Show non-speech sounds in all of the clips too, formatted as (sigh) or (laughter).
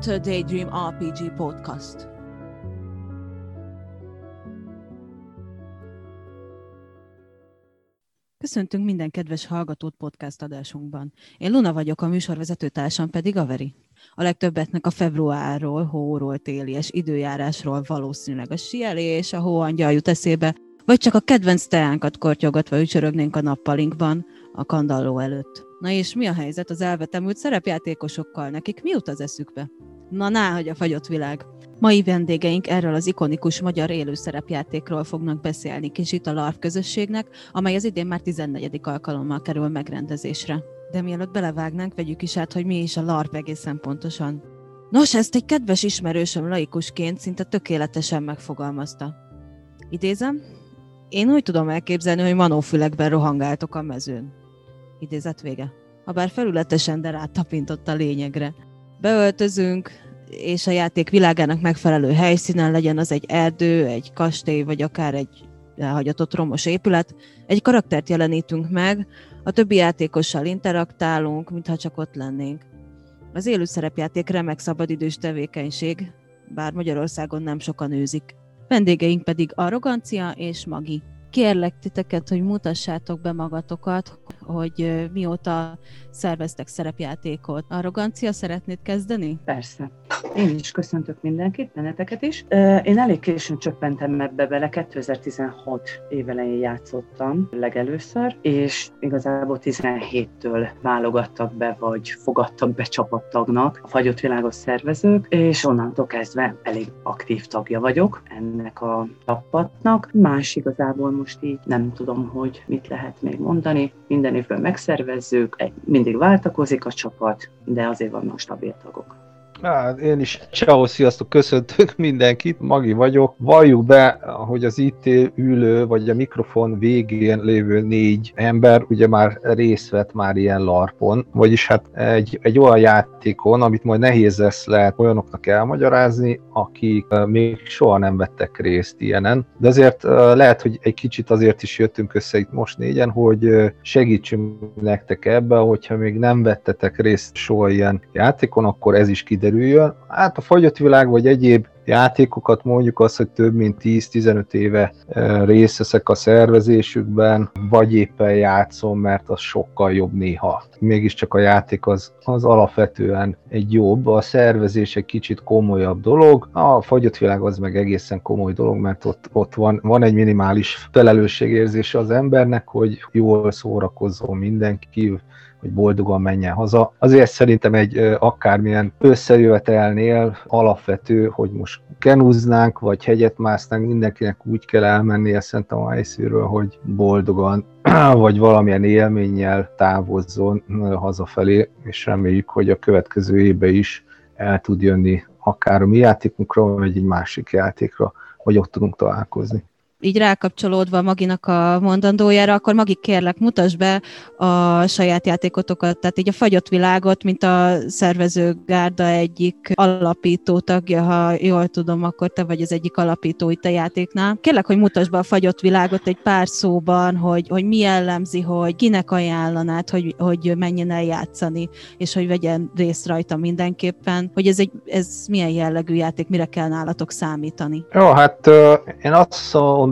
Enter Daydream RPG Podcast. Köszöntünk minden kedves hallgatót podcast adásunkban. Én Luna vagyok, a műsorvezető társam pedig Averi. A legtöbbetnek a februárról, hóról, téli és időjárásról valószínűleg a sielés, a hóangyal jut eszébe, vagy csak a kedvenc teánkat kortyogatva ücsörögnénk a nappalinkban, a kandalló előtt. Na és mi a helyzet az elvetemült szerepjátékosokkal? Nekik mi jut az eszükbe? Na ná, hogy a fagyott világ. Mai vendégeink erről az ikonikus magyar élőszerepjátékról fognak beszélni kicsit a LARV közösségnek, amely az idén már 14. alkalommal kerül megrendezésre. De mielőtt belevágnánk, vegyük is át, hogy mi is a LARV egészen pontosan. Nos, ezt egy kedves ismerősöm laikusként szinte tökéletesen megfogalmazta. Idézem, én úgy tudom elképzelni, hogy manófülekben rohangáltok a mezőn. Idézet vége. Habár felületesen, de rátapintott a lényegre. Beöltözünk, és a játék világának megfelelő helyszínen legyen az egy erdő, egy kastély, vagy akár egy elhagyatott romos épület. Egy karaktert jelenítünk meg, a többi játékossal interaktálunk, mintha csak ott lennénk. Az élő szerepjáték remek szabadidős tevékenység, bár Magyarországon nem sokan őzik. Vendégeink pedig Arrogancia és Magi. Kérlek titeket, hogy mutassátok be magatokat, hogy mióta szerveztek szerepjátékot. Arrogancia, szeretnéd kezdeni? Persze. Én is köszöntök mindenkit, benneteket is. Én elég későn csöppentem ebbe bele, 2016 évelején játszottam legelőször, és igazából 17-től válogattak be, vagy fogadtak be csapattagnak a fagyott világos szervezők, és onnantól kezdve elég aktív tagja vagyok ennek a csapatnak. Más igazából most így nem tudom, hogy mit lehet még mondani. Minden évben megszervezzük, mindig váltakozik a csapat, de azért vannak stabil tagok. Hát, én is ciao, sziasztok, köszöntök mindenkit, Magi vagyok. Valljuk be, hogy az itt ülő, vagy a mikrofon végén lévő négy ember ugye már részt vett már ilyen larpon, vagyis hát egy, egy olyan játékon, amit majd nehéz lesz lehet olyanoknak elmagyarázni, akik még soha nem vettek részt ilyenen. De azért lehet, hogy egy kicsit azért is jöttünk össze itt most négyen, hogy segítsünk nektek ebbe, hogyha még nem vettetek részt soha ilyen játékon, akkor ez is kiderül kiderüljön. Hát a fagyott világ vagy egyéb játékokat mondjuk azt, hogy több mint 10-15 éve részt veszek a szervezésükben, vagy éppen játszom, mert az sokkal jobb néha. Mégiscsak a játék az, az alapvetően egy jobb, a szervezés egy kicsit komolyabb dolog, a fagyott világ az meg egészen komoly dolog, mert ott, ott van, van egy minimális felelősségérzése az embernek, hogy jól szórakozzon mindenki, hogy boldogan menjen haza. Azért szerintem egy akármilyen összejövetelnél alapvető, hogy most kenúznánk, vagy hegyet másznánk, mindenkinek úgy kell elmennie szerintem a helyszínről, hogy boldogan (clears throat) vagy valamilyen élménnyel távozzon hazafelé, és reméljük, hogy a következő évben is el tud jönni akár a mi játékunkra, vagy egy másik játékra, vagy ott tudunk találkozni így rákapcsolódva Maginak a mondandójára, akkor Magi kérlek, mutasd be a saját játékotokat, tehát így a fagyott világot, mint a szervezőgárda egyik alapító tagja, ha jól tudom, akkor te vagy az egyik alapító itt a játéknál. Kérlek, hogy mutasd be a fagyott világot egy pár szóban, hogy, hogy mi jellemzi, hogy kinek ajánlanád, hogy, hogy menjen el játszani, és hogy vegyen részt rajta mindenképpen, hogy ez, egy, ez milyen jellegű játék, mire kell nálatok számítani. Jó, hát én azt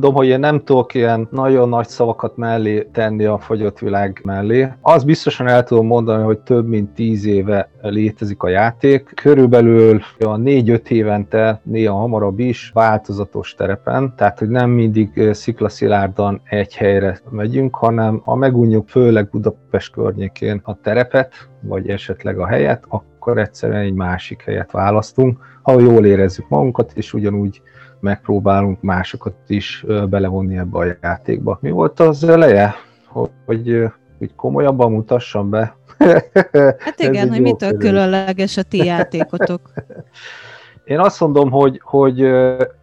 mondom, hogy én nem tudok ilyen nagyon nagy szavakat mellé tenni a fagyott világ mellé. Az biztosan el tudom mondani, hogy több mint tíz éve létezik a játék. Körülbelül a négy-öt évente, néha hamarabb is, változatos terepen, tehát hogy nem mindig sziklaszilárdan egy helyre megyünk, hanem ha megunjuk főleg Budapest környékén a terepet, vagy esetleg a helyet, akkor egyszerűen egy másik helyet választunk, ha jól érezzük magunkat, és ugyanúgy megpróbálunk másokat is belevonni ebbe a játékba. Mi volt az eleje? Hogy, hogy komolyabban mutassam be? (laughs) Hát igen, hogy mitől különleges a ti játékotok. (laughs) Én azt mondom, hogy, hogy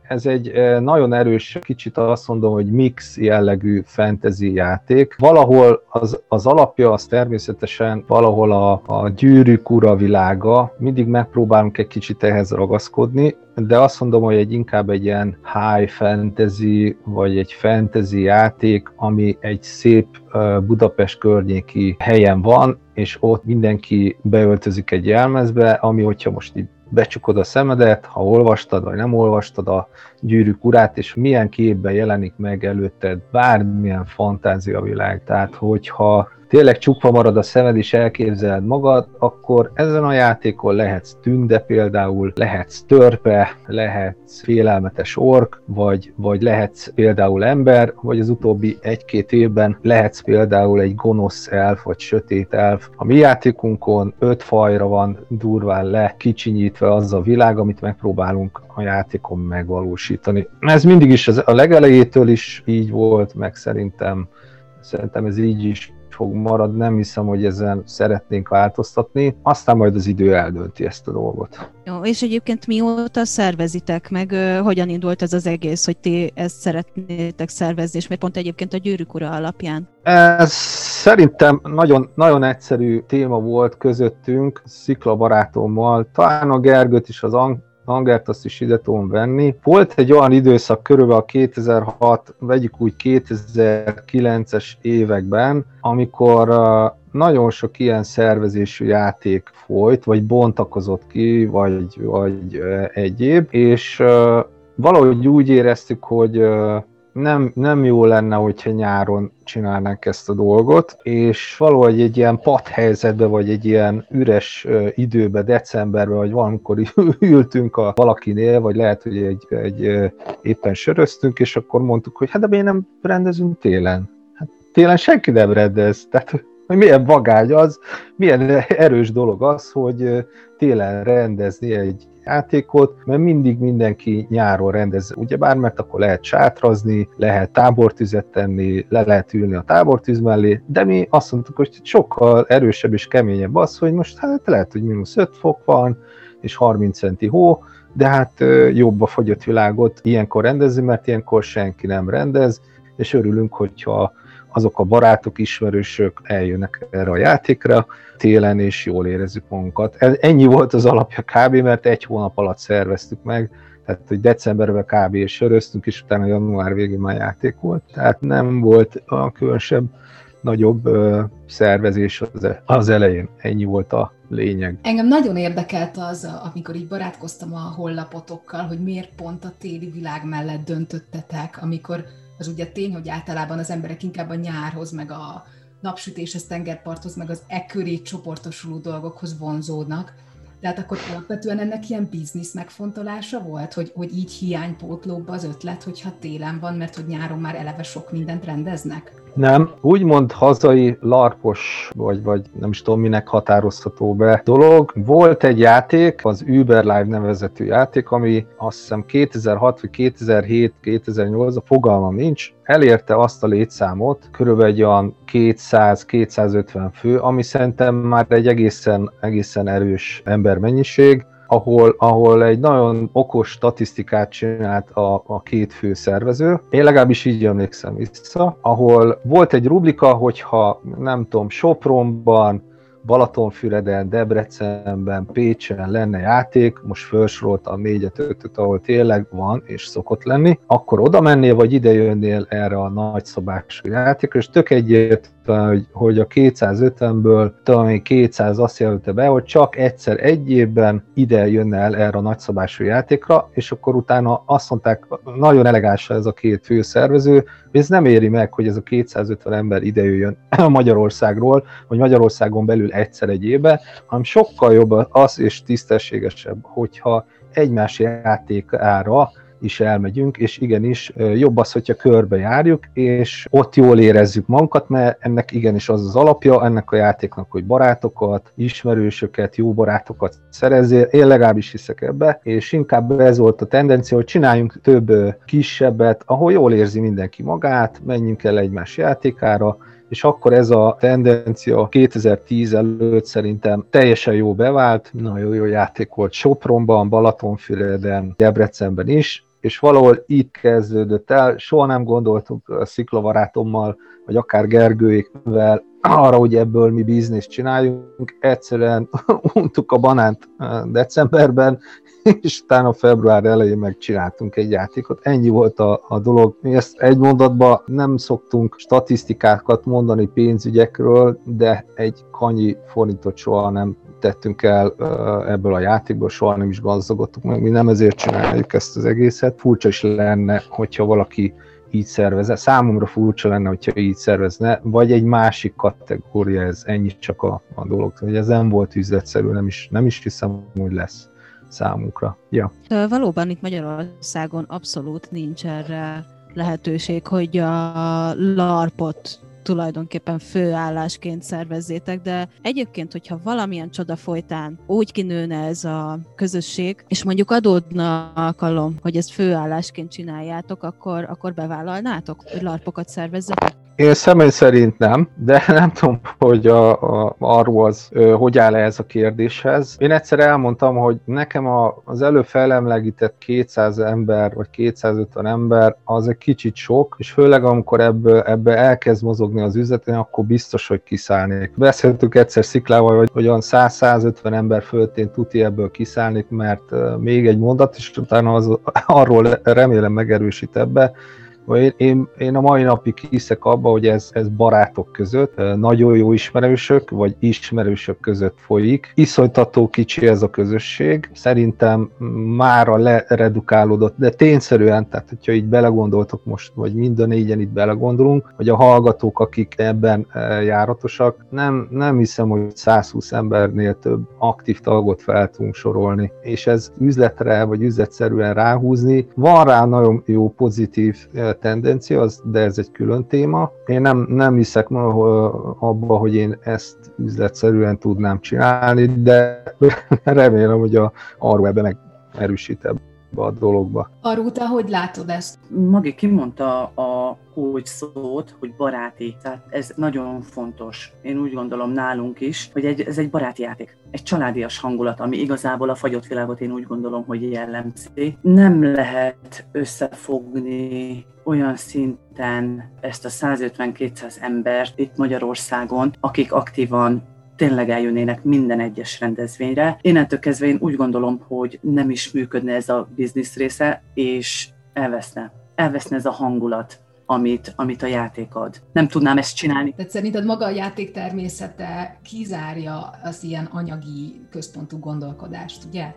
ez egy nagyon erős, kicsit azt mondom, hogy mix jellegű fantasy játék. Valahol az, az alapja az természetesen valahol a, a gyűrűk ura világa, mindig megpróbálunk egy kicsit ehhez ragaszkodni, de azt mondom, hogy egy inkább egy ilyen high fantasy, vagy egy fantasy játék, ami egy szép Budapest környéki helyen van, és ott mindenki beöltözik egy jelmezbe, ami hogyha most így becsukod a szemedet, ha olvastad vagy nem olvastad a gyűrűk urát, és milyen képben jelenik meg előtted bármilyen fantáziavilág. Tehát, hogyha tényleg csukva marad a szemed és elképzeled magad, akkor ezen a játékon lehetsz tünde például, lehetsz törpe, lehetsz félelmetes ork, vagy, vagy lehetsz például ember, vagy az utóbbi egy-két évben lehetsz például egy gonosz elf, vagy sötét elf. A mi játékunkon öt fajra van durván le kicsinyítve az a világ, amit megpróbálunk a játékon megvalósítani. Ez mindig is az, a legelejétől is így volt, meg szerintem szerintem ez így is fog maradni, nem hiszem, hogy ezen szeretnénk változtatni, aztán majd az idő eldönti ezt a dolgot. Jó, és egyébként mióta szervezitek meg, hogyan indult ez az egész, hogy ti ezt szeretnétek szervezni, és miért pont egyébként a gyűrűk ura alapján? Ez szerintem nagyon, nagyon egyszerű téma volt közöttünk, Szikla barátommal, talán a Gergőt is az hangert azt is ide tudom venni. Volt egy olyan időszak körülbelül a 2006, vegyük úgy 2009-es években, amikor nagyon sok ilyen szervezésű játék folyt, vagy bontakozott ki, vagy, vagy egyéb, és valahogy úgy éreztük, hogy nem, nem jó lenne, hogyha nyáron csinálnánk ezt a dolgot, és valahogy egy ilyen helyzetbe, vagy egy ilyen üres időbe, decemberben, vagy valamikor (laughs) ültünk a valakinél, vagy lehet, hogy egy, egy éppen söröztünk, és akkor mondtuk, hogy hát de miért nem rendezünk télen? Hát télen senki nem rendez, tehát hogy milyen vagány az, milyen erős dolog az, hogy télen rendezni egy játékot, mert mindig mindenki nyáron rendez, ugyebár, mert akkor lehet sátrazni, lehet tábortüzet tenni, le lehet ülni a tábortűz mellé, de mi azt mondtuk, hogy sokkal erősebb és keményebb az, hogy most hát lehet, hogy mínusz 5 fok van, és 30 centi hó, de hát jobb a fogyott világot ilyenkor rendezni, mert ilyenkor senki nem rendez, és örülünk, hogyha azok a barátok, ismerősök eljönnek erre a játékra télen, és jól érezzük magunkat. Ennyi volt az alapja kb., mert egy hónap alatt szerveztük meg, tehát hogy decemberben kb. söröztünk, és utána január végén már játék volt, tehát nem volt a különösebb nagyobb ö, szervezés az, e, az elején. Ennyi volt a lényeg. Engem nagyon érdekelt az, amikor így barátkoztam a hollapotokkal, hogy miért pont a téli világ mellett döntöttetek, amikor az ugye tény, hogy általában az emberek inkább a nyárhoz, meg a napsütéshez, tengerparthoz, meg az e csoportosuló dolgokhoz vonzódnak. Tehát akkor alapvetően ennek ilyen biznisz megfontolása volt, hogy, hogy így hiánypótlóbb az ötlet, hogyha télen van, mert hogy nyáron már eleve sok mindent rendeznek? Nem, úgymond hazai larpos, vagy, vagy nem is tudom minek határozható be dolog. Volt egy játék, az Uber Live nevezetű játék, ami azt hiszem 2006 vagy 2007, 2008, a fogalmam nincs, elérte azt a létszámot, körülbelül egy olyan 200-250 fő, ami szerintem már egy egészen, egészen erős embermennyiség, ahol, ahol egy nagyon okos statisztikát csinált a, a két fő szervező. Én legalábbis így emlékszem vissza, ahol volt egy rubrika, hogyha nem tudom, Sopronban, Balatonfüreden, Debrecenben, Pécsen lenne játék, most felsoroltam négyet, ötöt, ahol tényleg van és szokott lenni, akkor oda mennél, vagy ide jönnél erre a nagyszabású játékra, és tök egyért hogy, hogy a 250-ből talán 200 azt jelölte be, hogy csak egyszer egy évben ide jönne el erre a nagyszabású játékra, és akkor utána azt mondták, nagyon elegáns ez a két főszervező, hogy ez nem éri meg, hogy ez a 250 ember ide jöjjön (clears throat) Magyarországról, vagy Magyarországon belül egyszer egy évbe, hanem sokkal jobb az és tisztességesebb, hogyha egymás játékára is elmegyünk, és igenis jobb az, hogyha körbe járjuk, és ott jól érezzük magunkat, mert ennek igenis az az alapja, ennek a játéknak, hogy barátokat, ismerősöket, jó barátokat szerezzél, én legalábbis hiszek ebbe, és inkább ez volt a tendencia, hogy csináljunk több kisebbet, ahol jól érzi mindenki magát, menjünk el egymás játékára, és akkor ez a tendencia 2010 előtt szerintem teljesen jó bevált, nagyon jó játék volt Sopronban, Balatonfüreden, Debrecenben is, és valahol itt kezdődött el, soha nem gondoltuk a sziklavarátommal, vagy akár Gergőékvel, arra, hogy ebből mi bizniszt csináljunk. Egyszerűen (laughs) untuk a banánt decemberben, (laughs) és utána február elején megcsináltunk egy játékot. Ennyi volt a, a dolog. Mi ezt egy mondatban nem szoktunk statisztikákat mondani pénzügyekről, de egy kanyi forintot soha nem tettünk el ebből a játékból, soha nem is gazdagodtuk meg, mi nem ezért csináljuk ezt az egészet. Furcsa is lenne, hogyha valaki így szervezne. Számomra furcsa lenne, hogyha így szervezne, vagy egy másik kategória, ez ennyi csak a, a dolog. Hogy ez nem volt üzletszerű, nem is, nem is hiszem, hogy lesz számunkra. Ja. De valóban itt Magyarországon abszolút nincs erre lehetőség, hogy a LARPot tulajdonképpen főállásként szervezzétek, de egyébként, hogyha valamilyen csoda folytán úgy kinőne ez a közösség, és mondjuk adódna alkalom, hogy ezt főállásként csináljátok, akkor, akkor bevállalnátok, hogy larpokat szervezzetek? Én személy szerint nem, de (laughs) nem tudom, hogy a, a, arról az, hogy áll ez a kérdéshez. Én egyszer elmondtam, hogy nekem a, az előbb felemlegített 200 ember, vagy 250 ember, az egy kicsit sok, és főleg amikor ebből, ebbe elkezd mozogni az üzlet, akkor biztos, hogy kiszállnék. Beszéltük egyszer Sziklával, hogy olyan 100-150 ember föltén tuti ebből kiszállnék, mert még egy mondat, és utána az, arról remélem megerősít ebbe, én, én, én a mai napig hiszek abba, hogy ez, ez barátok között, nagyon jó ismerősök, vagy ismerősök között folyik. Iszonytató kicsi ez a közösség. Szerintem mára leredukálódott, de tényszerűen, tehát hogyha így belegondoltok most, vagy mind a négyen itt belegondolunk, hogy a hallgatók, akik ebben járatosak, nem, nem hiszem, hogy 120 embernél több aktív tagot fel tudunk sorolni. És ez üzletre, vagy üzletszerűen ráhúzni, van rá nagyon jó pozitív tendencia, az, de ez egy külön téma. Én nem, nem hiszek abba, hogy én ezt üzletszerűen tudnám csinálni, de (laughs) remélem, hogy a ebben meg erősít a dologba. Arúta, hogy látod ezt? Magi kimondta a kulcs szót, hogy baráti. Tehát ez nagyon fontos. Én úgy gondolom nálunk is, hogy egy, ez egy baráti játék. Egy családias hangulat, ami igazából a fagyott világot én úgy gondolom, hogy jellemzi. Nem lehet összefogni olyan szinten ezt a 150-200 embert itt Magyarországon, akik aktívan tényleg eljönnének minden egyes rendezvényre. Innentől kezdve én úgy gondolom, hogy nem is működne ez a biznisz része, és elveszne. Elveszne ez a hangulat, amit, amit a játék ad. Nem tudnám ezt csinálni. Tehát szerinted maga a játék természete kizárja az ilyen anyagi központú gondolkodást, ugye?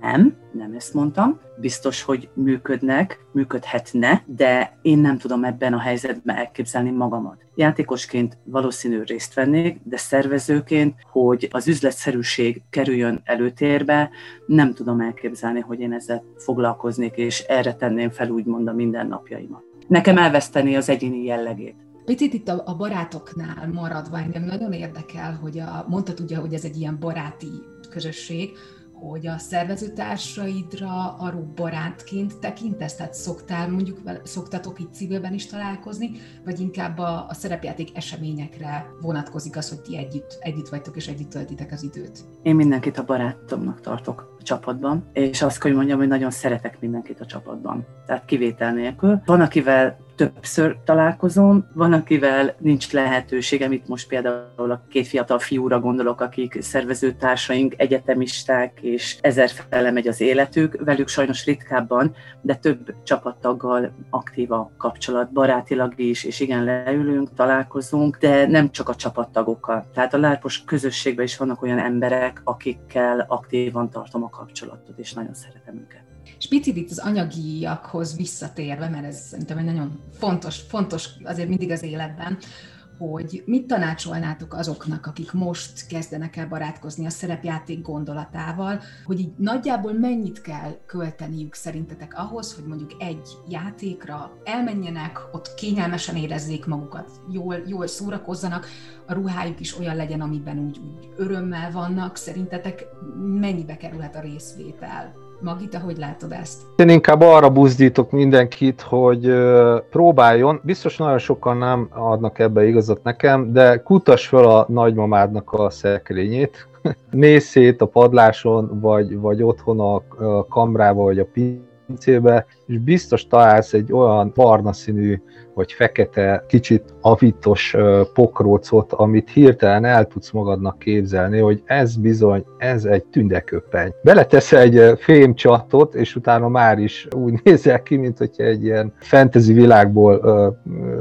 Nem, nem ezt mondtam. Biztos, hogy működnek, működhetne, de én nem tudom ebben a helyzetben elképzelni magamat. Játékosként valószínű részt vennék, de szervezőként, hogy az üzletszerűség kerüljön előtérbe, nem tudom elképzelni, hogy én ezzel foglalkoznék, és erre tenném fel úgymond a mindennapjaimat. Nekem elveszteni az egyéni jellegét. Picit itt a, a barátoknál maradva engem nagyon érdekel, hogy a, mondtad ugye, hogy ez egy ilyen baráti közösség, hogy a szervezőtársaidra arról barátként tekintesz? Tehát szoktál mondjuk, szoktatok itt civilben is találkozni, vagy inkább a, a szerepjáték eseményekre vonatkozik az, hogy ti együtt, együtt vagytok és együtt töltitek az időt? Én mindenkit a barátomnak tartok csapatban, és azt hogy mondjam, hogy nagyon szeretek mindenkit a csapatban. Tehát kivétel nélkül. Van, akivel többször találkozom, van, akivel nincs lehetőségem, itt most például a két fiatal fiúra gondolok, akik szervezőtársaink, egyetemisták, és ezer fele megy az életük, velük sajnos ritkábban, de több csapattaggal aktív a kapcsolat, barátilag is, és igen, leülünk, találkozunk, de nem csak a csapattagokkal. Tehát a lárpos közösségben is vannak olyan emberek, akikkel aktívan tartom a kapcsolatot, és nagyon szeretem őket. És picit itt az anyagiakhoz visszatérve, mert ez szerintem egy nagyon fontos, fontos azért mindig az életben, hogy mit tanácsolnátok azoknak, akik most kezdenek el barátkozni a szerepjáték gondolatával, hogy így nagyjából mennyit kell költeniük szerintetek ahhoz, hogy mondjuk egy játékra elmenjenek, ott kényelmesen érezzék magukat, jól, jól szórakozzanak, a ruhájuk is olyan legyen, amiben úgy, úgy örömmel vannak. Szerintetek mennyibe kerülhet a részvétel? Magita, hogy látod ezt? Én inkább arra buzdítok mindenkit, hogy próbáljon, biztos nagyon sokan nem adnak ebbe igazat nekem, de kutas fel a nagymamádnak a szekrényét, (laughs) nézz szét a padláson, vagy, vagy otthon a kamrába, vagy a pincébe, és biztos találsz egy olyan barna színű vagy fekete, kicsit avitos pokrócot, amit hirtelen el tudsz magadnak képzelni, hogy ez bizony, ez egy tündeköpeny. Beletesz egy fémcsatot, és utána már is úgy (laughs) nézel ki, mint hogyha egy ilyen fantasy világból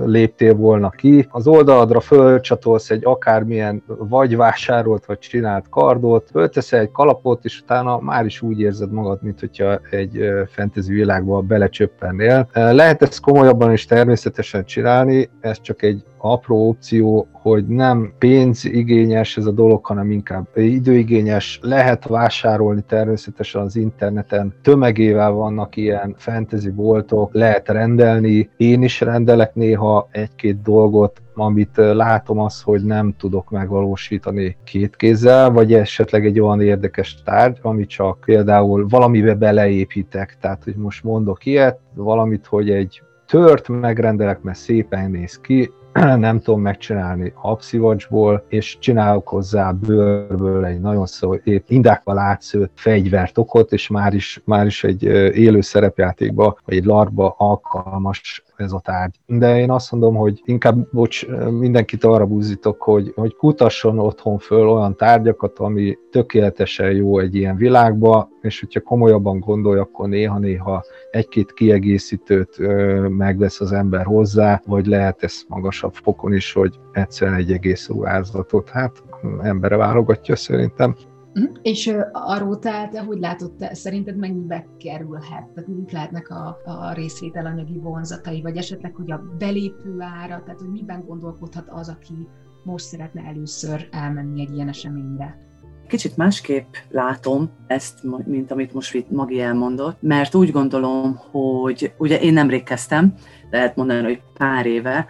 léptél volna ki. Az oldaladra fölcsatolsz egy akármilyen vagy vásárolt, vagy csinált kardot, fölteszel egy kalapot, és utána már is úgy érzed magad, mint hogyha egy fantasy világba belecsöppennél. Lehet ezt komolyabban is természetesen csinálni, ez csak egy apró opció, hogy nem pénzigényes ez a dolog, hanem inkább időigényes. Lehet vásárolni természetesen az interneten, tömegével vannak ilyen fantasy boltok, lehet rendelni, én is rendelek néha egy-két dolgot, amit látom az, hogy nem tudok megvalósítani két kézzel, vagy esetleg egy olyan érdekes tárgy, ami csak például valamibe beleépítek, tehát hogy most mondok ilyet, valamit, hogy egy tört megrendelek, mert szépen néz ki, (clears throat) nem tudom megcsinálni abszivacsból, és csinálok hozzá bőrből egy nagyon szó, épp indákba látsző fegyvert okot, és már is, már is egy élő szerepjátékba, vagy egy larba alkalmas ez a tárgy. De én azt mondom, hogy inkább, bocs, mindenkit arra búzítok, hogy, hogy kutasson otthon föl olyan tárgyakat, ami tökéletesen jó egy ilyen világba, és hogyha komolyabban gondolja, akkor néha-néha egy-két kiegészítőt ö, megvesz az ember hozzá, vagy lehet ezt magasabb fokon is, hogy egyszerűen egy egész ruházatot, hát embere válogatja szerintem. Uh-huh. És uh, arról tehát, hogy látod te, szerinted mennyibe kerülhet? Tehát mik lehetnek a, a részvétel anyagi vonzatai, vagy esetleg, hogy a belépő ára, tehát hogy miben gondolkodhat az, aki most szeretne először elmenni egy ilyen eseményre? Kicsit másképp látom ezt, mint amit most Magi elmondott, mert úgy gondolom, hogy ugye én nemrég kezdtem, lehet mondani, hogy pár éve,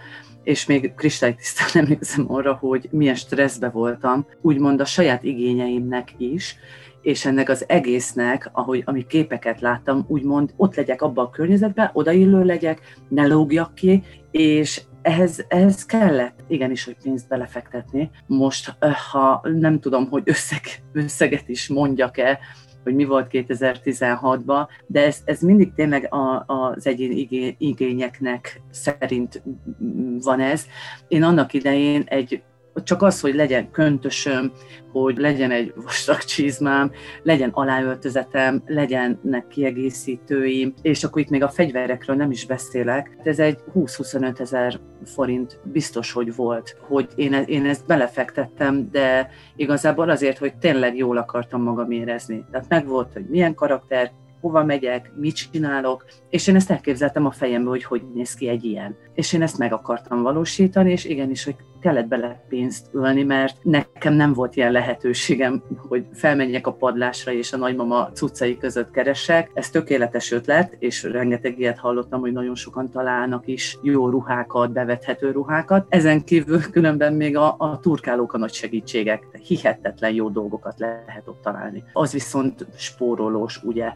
és még kristálytisztán emlékszem arra, hogy milyen stresszbe voltam, úgymond a saját igényeimnek is, és ennek az egésznek, ahogy ami képeket láttam, úgymond ott legyek abban a környezetben, odaillő legyek, ne lógjak ki, és ehhez, ehhez kellett igenis, hogy pénzt belefektetni. Most, ha nem tudom, hogy összeg, összeget is mondjak-e, hogy mi volt 2016-ban, de ez, ez mindig tényleg a, az egyén igényeknek szerint van ez. Én annak idején egy csak az, hogy legyen köntösöm, hogy legyen egy vastag csizmám, legyen aláöltözetem, legyenek kiegészítőim, és akkor itt még a fegyverekről nem is beszélek. Ez egy 20-25 ezer forint biztos, hogy volt, hogy én, e- én ezt belefektettem, de igazából azért, hogy tényleg jól akartam magam érezni. Tehát meg volt, hogy milyen karakter, hova megyek, mit csinálok, és én ezt elképzeltem a fejembe, hogy hogy néz ki egy ilyen. És én ezt meg akartam valósítani, és igenis, hogy kellett bele pénzt ölni, mert nekem nem volt ilyen lehetőségem, hogy felmenjek a padlásra és a nagymama cuccai között keresek. Ez tökéletes ötlet, és rengeteg ilyet hallottam, hogy nagyon sokan találnak is jó ruhákat, bevethető ruhákat. Ezen kívül különben még a, a turkálók a nagy segítségek. Hihetetlen jó dolgokat lehet ott találni. Az viszont spórolós, ugye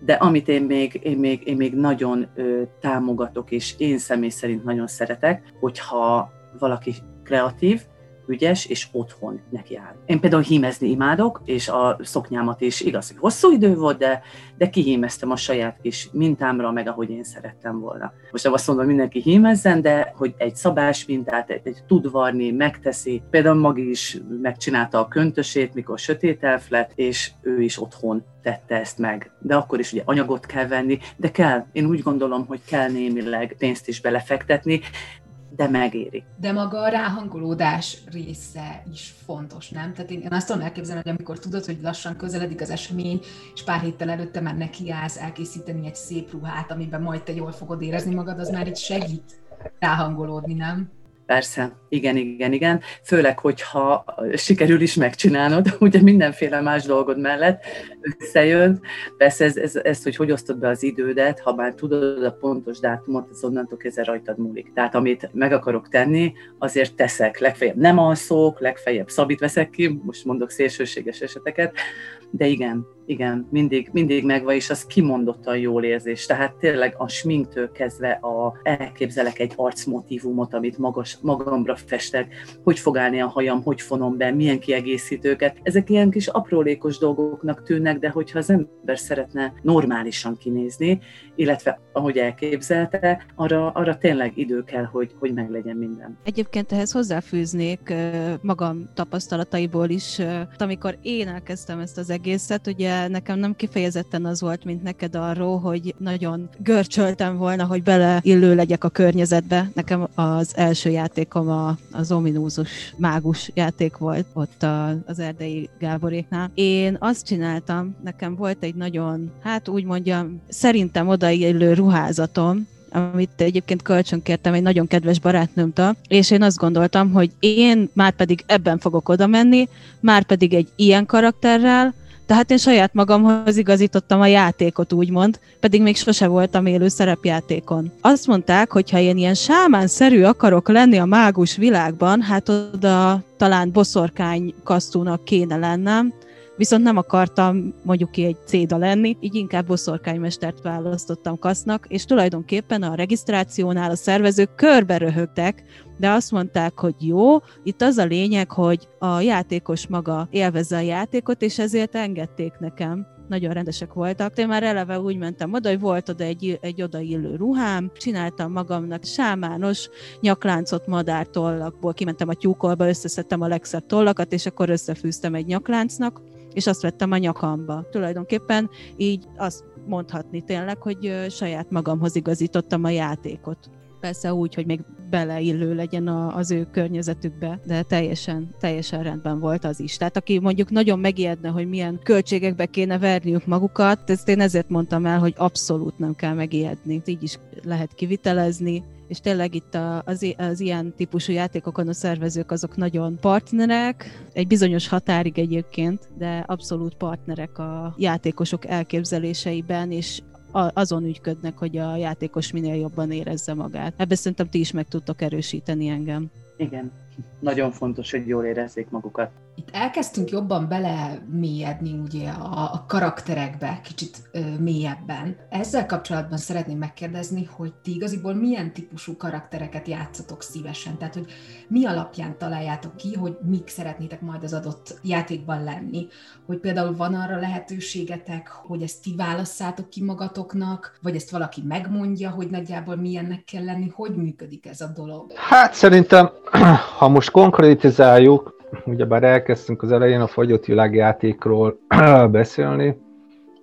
de amit én még, én még, én még nagyon ö, támogatok, és én személy szerint nagyon szeretek, hogyha valaki kreatív, ügyes, és otthon nekiáll. Én például hímezni imádok, és a szoknyámat is igaz, hogy hosszú idő volt, de, de kihímeztem a saját kis mintámra, meg ahogy én szerettem volna. Most nem azt mondom, mindenki hímezzen, de hogy egy szabás mintát egy, egy tud varni, megteszi. Például Magi is megcsinálta a köntösét, mikor sötét elf lett, és ő is otthon tette ezt meg. De akkor is ugye anyagot kell venni, de kell, én úgy gondolom, hogy kell némileg pénzt is belefektetni, de megéri. De maga a ráhangolódás része is fontos, nem? Tehát én, én azt tudom elképzelni, hogy amikor tudod, hogy lassan közeledik az esemény, és pár héttel előtte már nekiállsz elkészíteni egy szép ruhát, amiben majd te jól fogod érezni magad, az már itt segít ráhangolódni, nem? Persze, igen, igen, igen. Főleg, hogyha sikerül is megcsinálnod, (laughs) ugye mindenféle más dolgod mellett összejön. Persze ez, ez, ez, hogy hogy osztod be az idődet, ha már tudod a pontos dátumot, az onnantól kezdve rajtad múlik. Tehát amit meg akarok tenni, azért teszek. Legfeljebb nem alszok, legfeljebb szabít veszek ki, most mondok szélsőséges eseteket, de igen, igen, mindig, mindig megvan, és az kimondottan jól érzés. Tehát tényleg a sminktől kezdve a, elképzelek egy arcmotívumot, amit magas, magamra festek, hogy fog állni a hajam, hogy fonom be, milyen kiegészítőket. Ezek ilyen kis aprólékos dolgoknak tűnnek, de hogyha az ember szeretne normálisan kinézni, illetve ahogy elképzelte, arra, arra tényleg idő kell, hogy, hogy meglegyen minden. Egyébként ehhez hozzáfűznék magam tapasztalataiból is, amikor én elkezdtem ezt az egészet, ugye nekem nem kifejezetten az volt, mint neked arról, hogy nagyon görcsöltem volna, hogy beleillő legyek a környezetbe. Nekem az első játékom a, az ominózus mágus játék volt ott az erdei Gáboréknál. Én azt csináltam, nekem volt egy nagyon, hát úgy mondjam, szerintem odaillő ruházatom, amit egyébként kölcsön kértem egy nagyon kedves barátnőmtől, és én azt gondoltam, hogy én már pedig ebben fogok oda menni, már pedig egy ilyen karakterrel, tehát én saját magamhoz igazítottam a játékot, úgymond, pedig még sose voltam élő szerepjátékon. Azt mondták, hogy ha én ilyen sámánszerű akarok lenni a mágus világban, hát oda talán boszorkány kasztúnak kéne lennem, viszont nem akartam mondjuk ki egy céda lenni, így inkább boszorkánymestert választottam kasznak, és tulajdonképpen a regisztrációnál a szervezők körbe röhögtek, de azt mondták, hogy jó, itt az a lényeg, hogy a játékos maga élvezze a játékot, és ezért engedték nekem nagyon rendesek voltak. Én már eleve úgy mentem oda, hogy volt oda egy, egy odaillő ruhám, csináltam magamnak sámános nyakláncot madártollakból, kimentem a tyúkolba, összeszedtem a legszebb tollakat, és akkor összefűztem egy nyakláncnak, és azt vettem a nyakamba. Tulajdonképpen így azt mondhatni tényleg, hogy saját magamhoz igazítottam a játékot persze úgy, hogy még beleillő legyen a, az ő környezetükbe, de teljesen, teljesen rendben volt az is. Tehát aki mondjuk nagyon megijedne, hogy milyen költségekbe kéne verniük magukat, ezt én ezért mondtam el, hogy abszolút nem kell megijedni. Így is lehet kivitelezni, és tényleg itt a, az, az ilyen típusú játékokon a szervezők azok nagyon partnerek, egy bizonyos határig egyébként, de abszolút partnerek a játékosok elképzeléseiben, és azon ügyködnek, hogy a játékos minél jobban érezze magát. Ebben szerintem ti is meg tudtok erősíteni engem. Igen, nagyon fontos, hogy jól érezzék magukat. Itt elkezdtünk jobban belemélyedni ugye a, a karakterekbe, kicsit ö, mélyebben. Ezzel kapcsolatban szeretném megkérdezni, hogy ti igaziból milyen típusú karaktereket játszatok szívesen? Tehát, hogy mi alapján találjátok ki, hogy mik szeretnétek majd az adott játékban lenni? Hogy például van arra lehetőségetek, hogy ezt ti válasszátok ki magatoknak, vagy ezt valaki megmondja, hogy nagyjából milyennek kell lenni? Hogy működik ez a dolog? Hát szerintem, (clears throat) ha most konkrétizáljuk, ugyebár elkezdtünk az elején a fagyott világjátékról (clears throat) beszélni,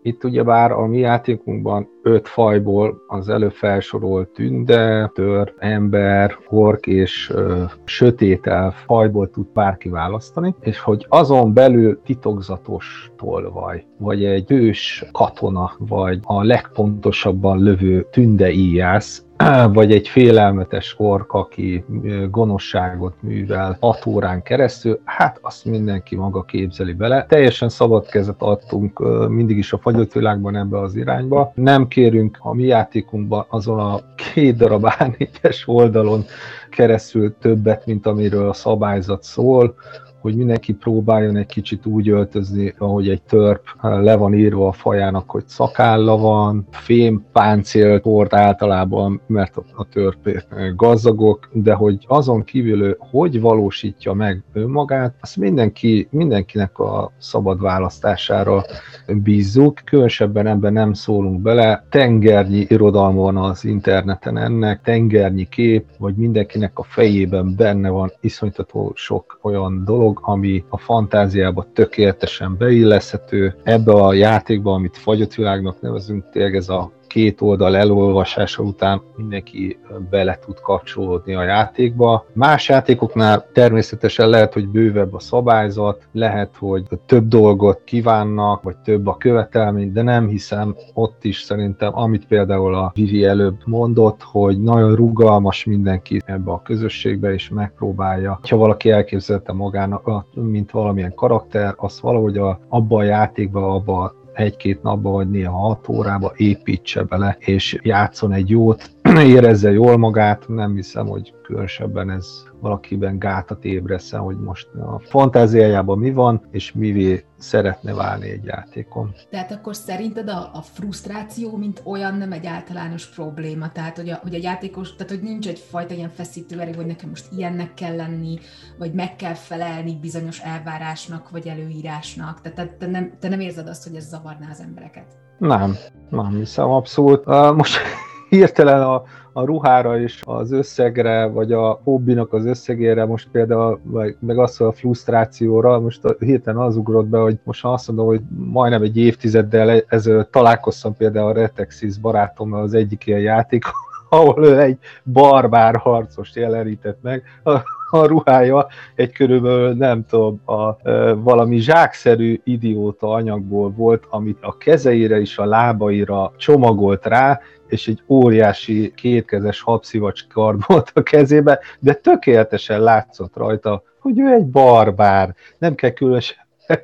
itt ugyebár a mi játékunkban öt fajból az előbb felsorolt tünde, tör, ember, ork és ö, sötét elf fajból tud bárki választani, és hogy azon belül titokzatos tolvaj, vagy egy ős katona, vagy a legpontosabban lövő tünde íjász, vagy egy félelmetes ork, aki gonoszságot művel 6 órán keresztül, hát azt mindenki maga képzeli bele. Teljesen szabad kezet adtunk mindig is a fagyott világban ebbe az irányba. Nem kérünk a mi játékunkban azon a két darab A4-es oldalon keresztül többet, mint amiről a szabályzat szól, hogy mindenki próbáljon egy kicsit úgy öltözni, ahogy egy törp le van írva a fajának, hogy szakálla van, fém páncél általában, mert a törp gazdagok, de hogy azon kívül hogy valósítja meg önmagát, azt mindenki, mindenkinek a szabad választására bízzuk, különösebben ebben nem szólunk bele. Tengernyi irodalma van az interneten ennek, tengernyi kép, vagy mindenkinek a fejében benne van iszonytató sok olyan dolog, dolog, ami a fantáziába tökéletesen beilleszhető. Ebbe a játékba, amit fagyott világnak nevezünk, tényleg ez a két oldal elolvasása után mindenki bele tud kapcsolódni a játékba. Más játékoknál természetesen lehet, hogy bővebb a szabályzat, lehet, hogy több dolgot kívánnak, vagy több a követelmény, de nem hiszem ott is szerintem, amit például a Vivi előbb mondott, hogy nagyon rugalmas mindenki ebbe a közösségbe, és megpróbálja, ha valaki elképzelte magának, mint valamilyen karakter, azt valahogy a, abba a játékba, abba egy-két napba, vagy néha hat órába építse bele, és játszon egy jót, (clears throat) érezze jól magát, nem hiszem, hogy különösebben ez valakiben gátat ébreszem, hogy most a fantáziájában mi van, és mivé szeretne válni egy játékon. Tehát akkor szerinted a, a frusztráció, mint olyan nem egy általános probléma? Tehát, hogy a, hogy a játékos, tehát, hogy nincs egyfajta ilyen feszítő erő, hogy nekem most ilyennek kell lenni, vagy meg kell felelni bizonyos elvárásnak, vagy előírásnak. Tehát te, te, nem, te nem érzed azt, hogy ez zavarná az embereket? Nem, nem hiszem abszolút. Uh, most (laughs) hirtelen a, a ruhára és az összegre, vagy a hobbinak az összegére, most például, vagy, meg azt a frusztrációra, most a, hirtelen az ugrott be, hogy most azt mondom, hogy majdnem egy évtizeddel ezelőtt találkoztam például a Retexis barátommal az egyik ilyen játék, (laughs) ahol ő egy barbár harcost jelenített meg, a, ruhája egy körülbelül nem tudom, a, a, valami zsákszerű idióta anyagból volt, amit a kezeire és a lábaira csomagolt rá, és egy óriási kétkezes habszivacs kard volt a kezébe, de tökéletesen látszott rajta, hogy ő egy barbár, nem kell különösen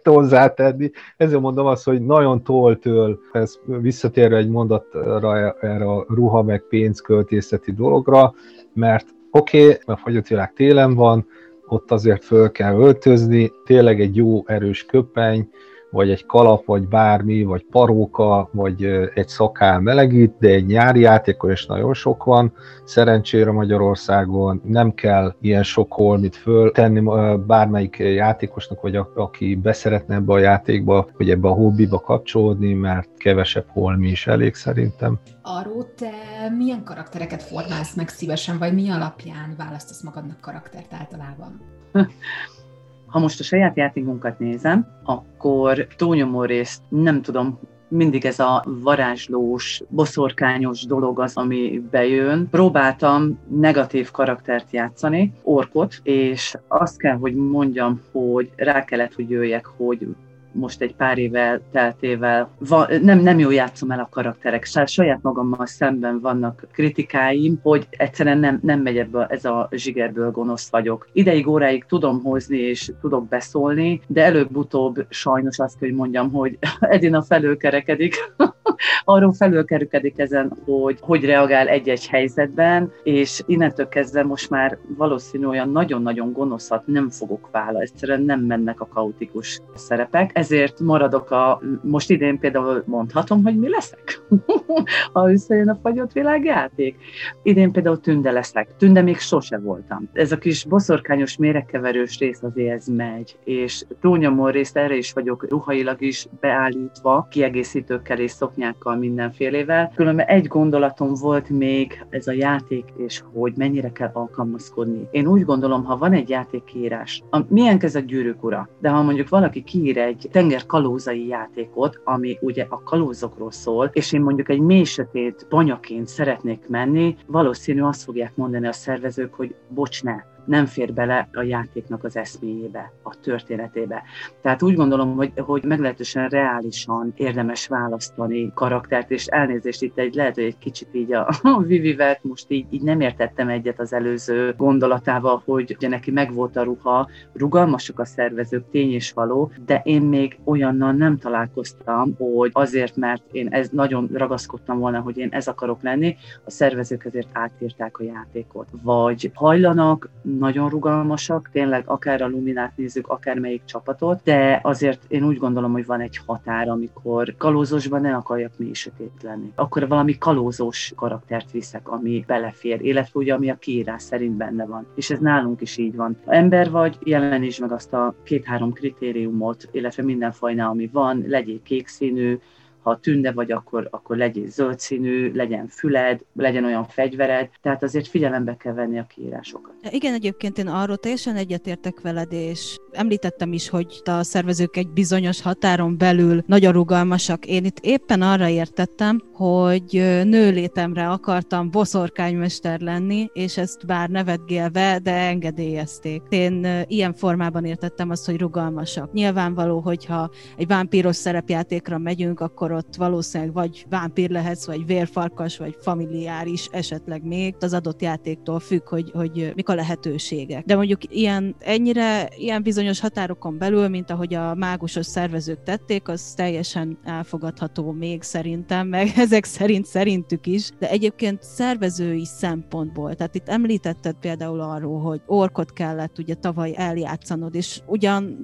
hozzátenni. Ezért mondom azt, hogy nagyon toltől, ez visszatérve egy mondatra erre a ruha meg pénzköltészeti dologra, mert oké, okay, a fagyott világ télen van, ott azért föl kell öltözni, tényleg egy jó erős köpeny, vagy egy kalap, vagy bármi, vagy paróka, vagy egy szakál melegít, de egy nyári játékon is nagyon sok van. Szerencsére Magyarországon nem kell ilyen sok holmit föltenni bármelyik játékosnak, vagy a, aki beszeretne ebbe a játékba, vagy ebbe a hobbiba kapcsolódni, mert kevesebb holmi is elég szerintem. Arról te milyen karaktereket formálsz meg szívesen, vagy mi alapján választasz magadnak karaktert általában? (laughs) Ha most a saját játékunkat nézem, akkor túlnyomó részt nem tudom, mindig ez a varázslós, boszorkányos dolog az, ami bejön. Próbáltam negatív karaktert játszani, orkot, és azt kell, hogy mondjam, hogy rá kellett, hogy jöjjek, hogy most egy pár évvel teltével va, nem, nem jól játszom el a karakterek. Saját magammal szemben vannak kritikáim, hogy egyszerűen nem, nem megy ebbe ez a zsigerből gonosz vagyok. Ideig, óráig tudom hozni és tudok beszólni, de előbb-utóbb sajnos azt, hogy mondjam, hogy (laughs) Edina felülkerekedik. (laughs) Arról felülkerekedik ezen, hogy hogy reagál egy-egy helyzetben, és innentől kezdve most már valószínű olyan nagyon-nagyon gonoszat nem fogok vála, egyszerűen nem mennek a kaotikus szerepek ezért maradok a, most idén például mondhatom, hogy mi leszek, (laughs) ha összejön a fagyott világjáték. Idén például tünde leszek. Tünde még sose voltam. Ez a kis boszorkányos méregkeverős rész azért ez megy, és túlnyomó részt erre is vagyok ruhailag is beállítva, kiegészítőkkel és szoknyákkal mindenfélével. Különben egy gondolatom volt még ez a játék, és hogy mennyire kell alkalmazkodni. Én úgy gondolom, ha van egy játékírás, milyen ez a gyűrűk ura, de ha mondjuk valaki kiír egy tenger kalózai játékot, ami ugye a kalózokról szól, és én mondjuk egy mély sötét banyaként szeretnék menni, valószínű azt fogják mondani a szervezők, hogy bocs, ne, nem fér bele a játéknak az eszméjébe, a történetébe. Tehát úgy gondolom, hogy, hogy meglehetősen reálisan érdemes választani karaktert, és elnézést itt egy, lehet, hogy egy kicsit így a, a Vivivet most így, így nem értettem egyet az előző gondolatával, hogy ugye neki megvolt a ruha, rugalmasok a szervezők, tény és való, de én még olyannal nem találkoztam, hogy azért, mert én ez nagyon ragaszkodtam volna, hogy én ez akarok lenni, a szervezők ezért átírták a játékot. Vagy hajlanak nagyon rugalmasak, tényleg akár a Luminát nézzük, akár melyik csapatot, de azért én úgy gondolom, hogy van egy határ, amikor kalózosban ne akarjak mély sötét lenni. Akkor valami kalózos karaktert viszek, ami belefér, illetve ugye ami a kiírás szerint benne van. És ez nálunk is így van. Ha ember vagy, jeleníts meg azt a két-három kritériumot, illetve minden fajnál, ami van, legyél kék színű, ha tünde vagy, akkor, akkor legyél zöld színű, legyen füled, legyen olyan fegyvered, tehát azért figyelembe kell venni a kiírásokat. Igen, egyébként én arról teljesen egyetértek veled, és említettem is, hogy a szervezők egy bizonyos határon belül nagyon rugalmasak. Én itt éppen arra értettem, hogy nőlétemre akartam boszorkánymester lenni, és ezt bár nevetgélve, de engedélyezték. Én ilyen formában értettem azt, hogy rugalmasak. Nyilvánvaló, hogyha egy vámpíros szerepjátékra megyünk, akkor ott valószínűleg vagy vámpír lehetsz, vagy vérfarkas, vagy familiáris, esetleg még. Az adott játéktól függ, hogy, hogy mik a lehetőségek. De mondjuk ilyen, ennyire, ilyen bizonyos határokon belül, mint ahogy a mágusos szervezők tették, az teljesen elfogadható még szerintem, meg (laughs) ezek szerint szerintük is. De egyébként szervezői szempontból, tehát itt említetted például arról, hogy orkot kellett ugye tavaly eljátszanod, és ugyan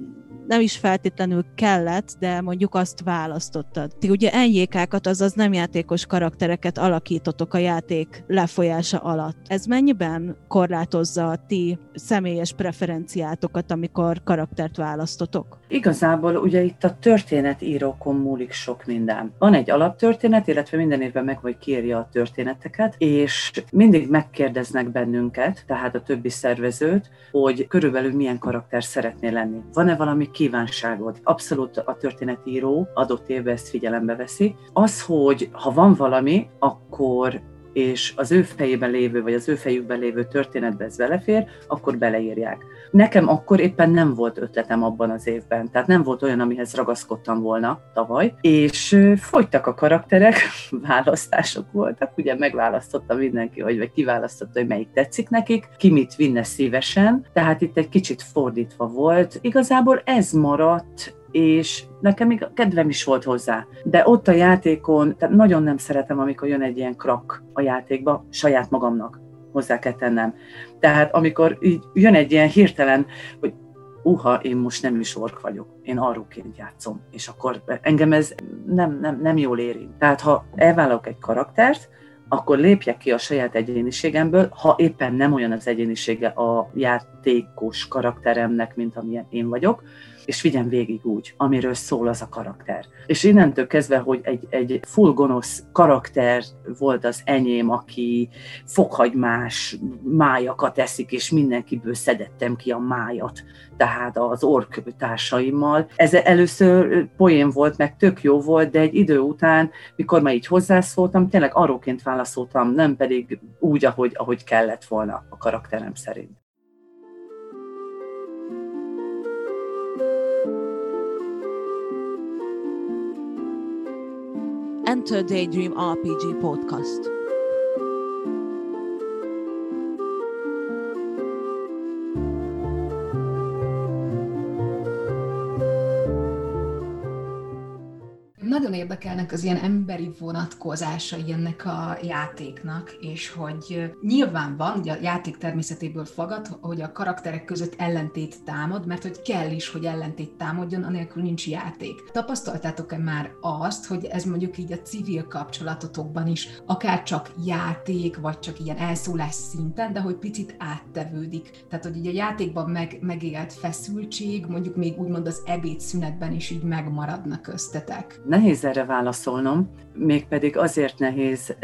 nem is feltétlenül kellett, de mondjuk azt választottad. Ti ugye enyékákat, azaz nem játékos karaktereket alakítotok a játék lefolyása alatt. Ez mennyiben korlátozza a ti személyes preferenciátokat, amikor karaktert választotok? Igazából ugye itt a történetírókon múlik sok minden. Van egy alaptörténet, illetve minden évben meg vagy kérje a történeteket, és mindig megkérdeznek bennünket, tehát a többi szervezőt, hogy körülbelül milyen karakter szeretnél lenni. Van-e valami kívánságod? Abszolút a történetíró adott évben ezt figyelembe veszi. Az, hogy ha van valami, akkor és az ő fejében lévő, vagy az ő fejükben lévő történetbe ez belefér, akkor beleírják. Nekem akkor éppen nem volt ötletem abban az évben, tehát nem volt olyan, amihez ragaszkodtam volna tavaly, és folytak a karakterek, (laughs) választások voltak, ugye megválasztotta mindenki, vagy, vagy kiválasztotta, hogy melyik tetszik nekik, ki mit vinne szívesen, tehát itt egy kicsit fordítva volt. Igazából ez maradt és nekem még kedvem is volt hozzá. De ott a játékon, tehát nagyon nem szeretem, amikor jön egy ilyen krak a játékba, saját magamnak hozzá kell tennem. Tehát amikor így jön egy ilyen hirtelen, hogy uha, én most nem is ork vagyok, én arróként játszom, és akkor engem ez nem, nem, nem jól érint. Tehát ha elvállalok egy karaktert, akkor lépjek ki a saját egyéniségemből, ha éppen nem olyan az egyénisége a játékos karakteremnek, mint amilyen én vagyok, és vigyen végig úgy, amiről szól az a karakter. És innentől kezdve, hogy egy, egy full gonosz karakter volt az enyém, aki fokhagymás májakat eszik, és mindenkiből szedettem ki a májat, tehát az ork társaimmal. Ez először poén volt, meg tök jó volt, de egy idő után, mikor már így hozzászóltam, tényleg arróként válaszoltam, nem pedig úgy, ahogy, ahogy kellett volna a karakterem szerint. Enter Daydream RPG podcast. Érdekelnek az ilyen emberi vonatkozásai ennek a játéknak, és hogy nyilván van, ugye a játék természetéből fagad, hogy a karakterek között ellentét támad, mert hogy kell is, hogy ellentét támadjon, anélkül nincs játék. Tapasztaltátok-e már azt, hogy ez mondjuk így a civil kapcsolatotokban is, akár csak játék, vagy csak ilyen elszólás szinten, de hogy picit áttevődik. Tehát, hogy így a játékban meg, megélt feszültség, mondjuk még úgymond az ebédszünetben is így megmaradnak köztetek. Nehéz nehéz erre válaszolnom, mégpedig azért nehéz,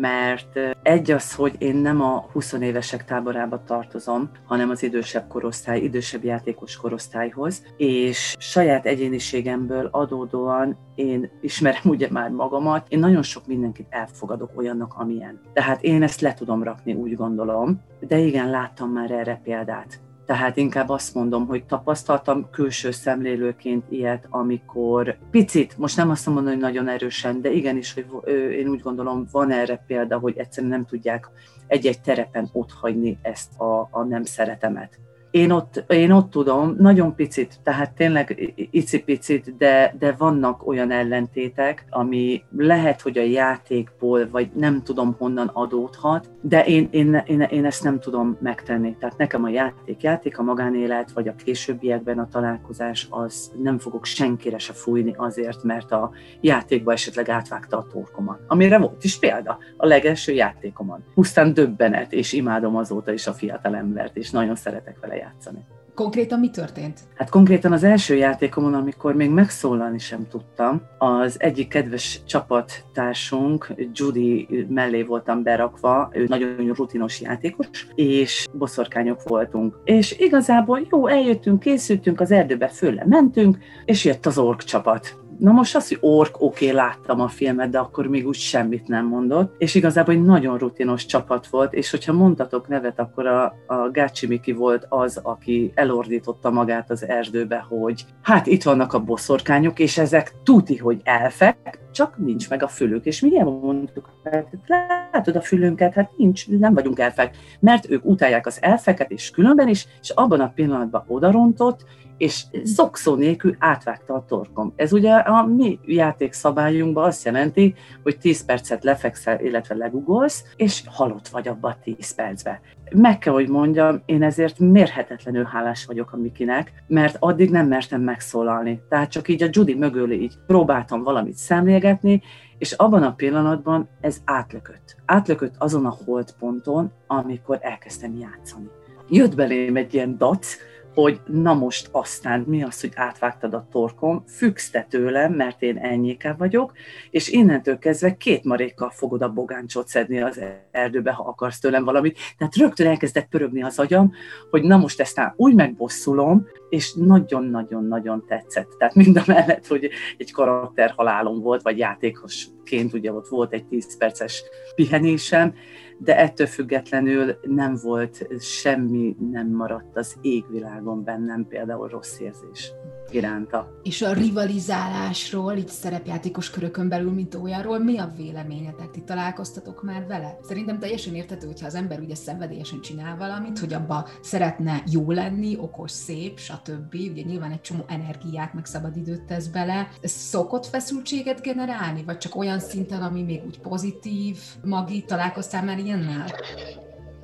mert egy az, hogy én nem a 20 évesek táborába tartozom, hanem az idősebb korosztály, idősebb játékos korosztályhoz, és saját egyéniségemből adódóan én ismerem (laughs) ugye már magamat, én nagyon sok mindenkit elfogadok olyannak, amilyen. Tehát én ezt le tudom rakni, úgy gondolom, de igen, láttam már erre példát. Tehát inkább azt mondom, hogy tapasztaltam külső szemlélőként ilyet, amikor picit, most nem azt mondom, hogy nagyon erősen, de igenis, hogy én úgy gondolom, van erre példa, hogy egyszerűen nem tudják egy-egy terepen otthagyni ezt a, a nem szeretemet én ott, én ott tudom, nagyon picit, tehát tényleg icipicit, de, de vannak olyan ellentétek, ami lehet, hogy a játékból, vagy nem tudom honnan adódhat, de én, én, én, én ezt nem tudom megtenni. Tehát nekem a játék játék, a magánélet, vagy a későbbiekben a találkozás, az nem fogok senkire se fújni azért, mert a játékba esetleg átvágta a torkomat. Amire volt is példa, a legelső játékomon. Pusztán döbbenet, és imádom azóta is a fiatal embert, és nagyon szeretek vele játszani. Konkrétan mi történt? Hát konkrétan az első játékomon, amikor még megszólalni sem tudtam, az egyik kedves csapattársunk, Judy mellé voltam berakva, ő nagyon rutinos játékos, és boszorkányok voltunk. És igazából jó, eljöttünk, készültünk, az erdőbe fölle mentünk, és jött az ork csapat. Na most az, hogy ork, oké, okay, láttam a filmet, de akkor még úgy semmit nem mondott, és igazából egy nagyon rutinos csapat volt, és hogyha mondtatok nevet, akkor a, a Gácsi Miki volt az, aki elordította magát az erdőbe, hogy hát itt vannak a boszorkányok, és ezek tuti, hogy elfek, csak nincs meg a fülük. És mi mondtuk, hát látod a fülünket, hát nincs, nem vagyunk elfek, mert ők utálják az elfeket, és különben is, és abban a pillanatban odarontott, és szokszó nélkül átvágta a torkom. Ez ugye a mi játékszabályunkban azt jelenti, hogy 10 percet lefekszel, illetve legugolsz, és halott vagy abban a 10 percbe. Meg kell, hogy mondjam, én ezért mérhetetlenül hálás vagyok a Mikinek, mert addig nem mertem megszólalni. Tehát csak így a Judy mögül így próbáltam valamit szemlélgetni, és abban a pillanatban ez átlökött. Átlökött azon a holdponton, amikor elkezdtem játszani. Jött belém egy ilyen dac, hogy na most aztán mi az, hogy átvágtad a torkom, függsz te tőlem, mert én ennyike vagyok, és innentől kezdve két marékkal fogod a bogáncsot szedni az erdőbe, ha akarsz tőlem valamit. Tehát rögtön elkezdett pörögni az agyam, hogy na most ezt úgy megbosszulom, és nagyon-nagyon-nagyon tetszett. Tehát mind a mellett, hogy egy karakterhalálom volt, vagy játékosként ugye ott volt egy 10 perces pihenésem, de ettől függetlenül nem volt semmi, nem maradt az égvilágon bennem például rossz érzés iránta. És a rivalizálásról, így szerepjátékos körökön belül, mint olyanról, mi a véleményetek? Ti találkoztatok már vele? Szerintem teljesen értető, hogyha az ember ugye szenvedélyesen csinál valamit, hogy abba szeretne jó lenni, okos, szép, stb. Ugye nyilván egy csomó energiát, meg szabadidőt tesz bele. Ez szokott feszültséget generálni, vagy csak olyan szinten, ami még úgy pozitív? Magi, találkoztál már не.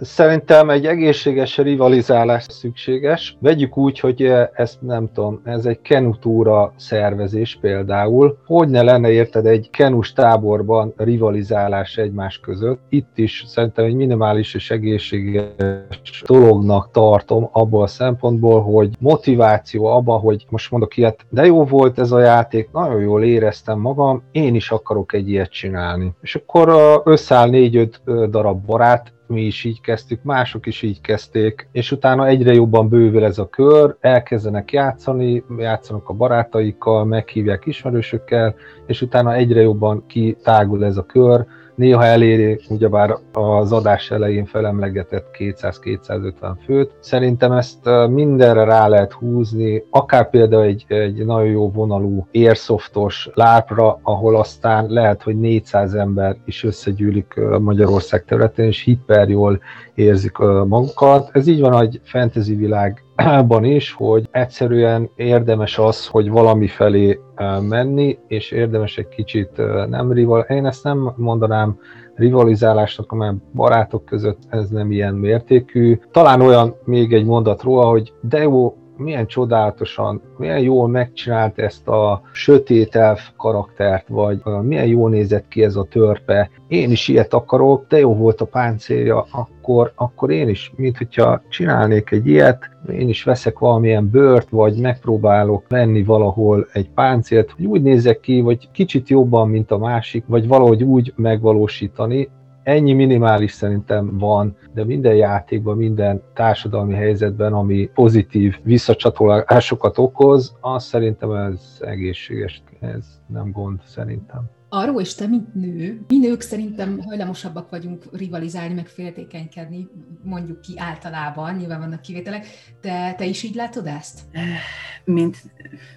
Szerintem egy egészséges rivalizálás szükséges. Vegyük úgy, hogy ezt nem tudom, ez egy kenutúra szervezés például. Hogy ne lenne érted egy kenus táborban rivalizálás egymás között? Itt is szerintem egy minimális és egészséges dolognak tartom abból a szempontból, hogy motiváció abban, hogy most mondok ilyet, de jó volt ez a játék, nagyon jól éreztem magam, én is akarok egy ilyet csinálni. És akkor összeáll négy-öt darab barát, mi is így kezdtük, mások is így kezdték, és utána egyre jobban bővül ez a kör, elkezdenek játszani, játszanak a barátaikkal, meghívják ismerősökkel, és utána egyre jobban kitágul ez a kör, néha eléri ugyebár az adás elején felemlegetett 200-250 főt. Szerintem ezt mindenre rá lehet húzni, akár például egy, egy nagyon jó vonalú airsoftos lápra, ahol aztán lehet, hogy 400 ember is összegyűlik Magyarország területén, és hiper jól érzik magukat. Ez így van egy fantasy világban is, hogy egyszerűen érdemes az, hogy valami felé menni, és érdemes egy kicsit nem rival. Én ezt nem mondanám rivalizálásnak, mert barátok között ez nem ilyen mértékű. Talán olyan még egy mondat róla, hogy de jó, milyen csodálatosan, milyen jól megcsinált ezt a sötét elf karaktert, vagy milyen jól nézett ki ez a törpe. Én is ilyet akarok, de jó volt a páncélja, akkor, akkor én is, mint hogyha csinálnék egy ilyet, én is veszek valamilyen bört, vagy megpróbálok venni valahol egy páncélt, hogy úgy nézek ki, vagy kicsit jobban, mint a másik, vagy valahogy úgy megvalósítani, Ennyi minimális szerintem van, de minden játékban, minden társadalmi helyzetben, ami pozitív visszacsatolásokat okoz, az szerintem ez egészséges, ez nem gond szerintem. Arról és te, mint nő, mi nők szerintem hajlamosabbak vagyunk rivalizálni, meg féltékenykedni, mondjuk ki általában, nyilván vannak kivételek, de te is így látod ezt? Mint,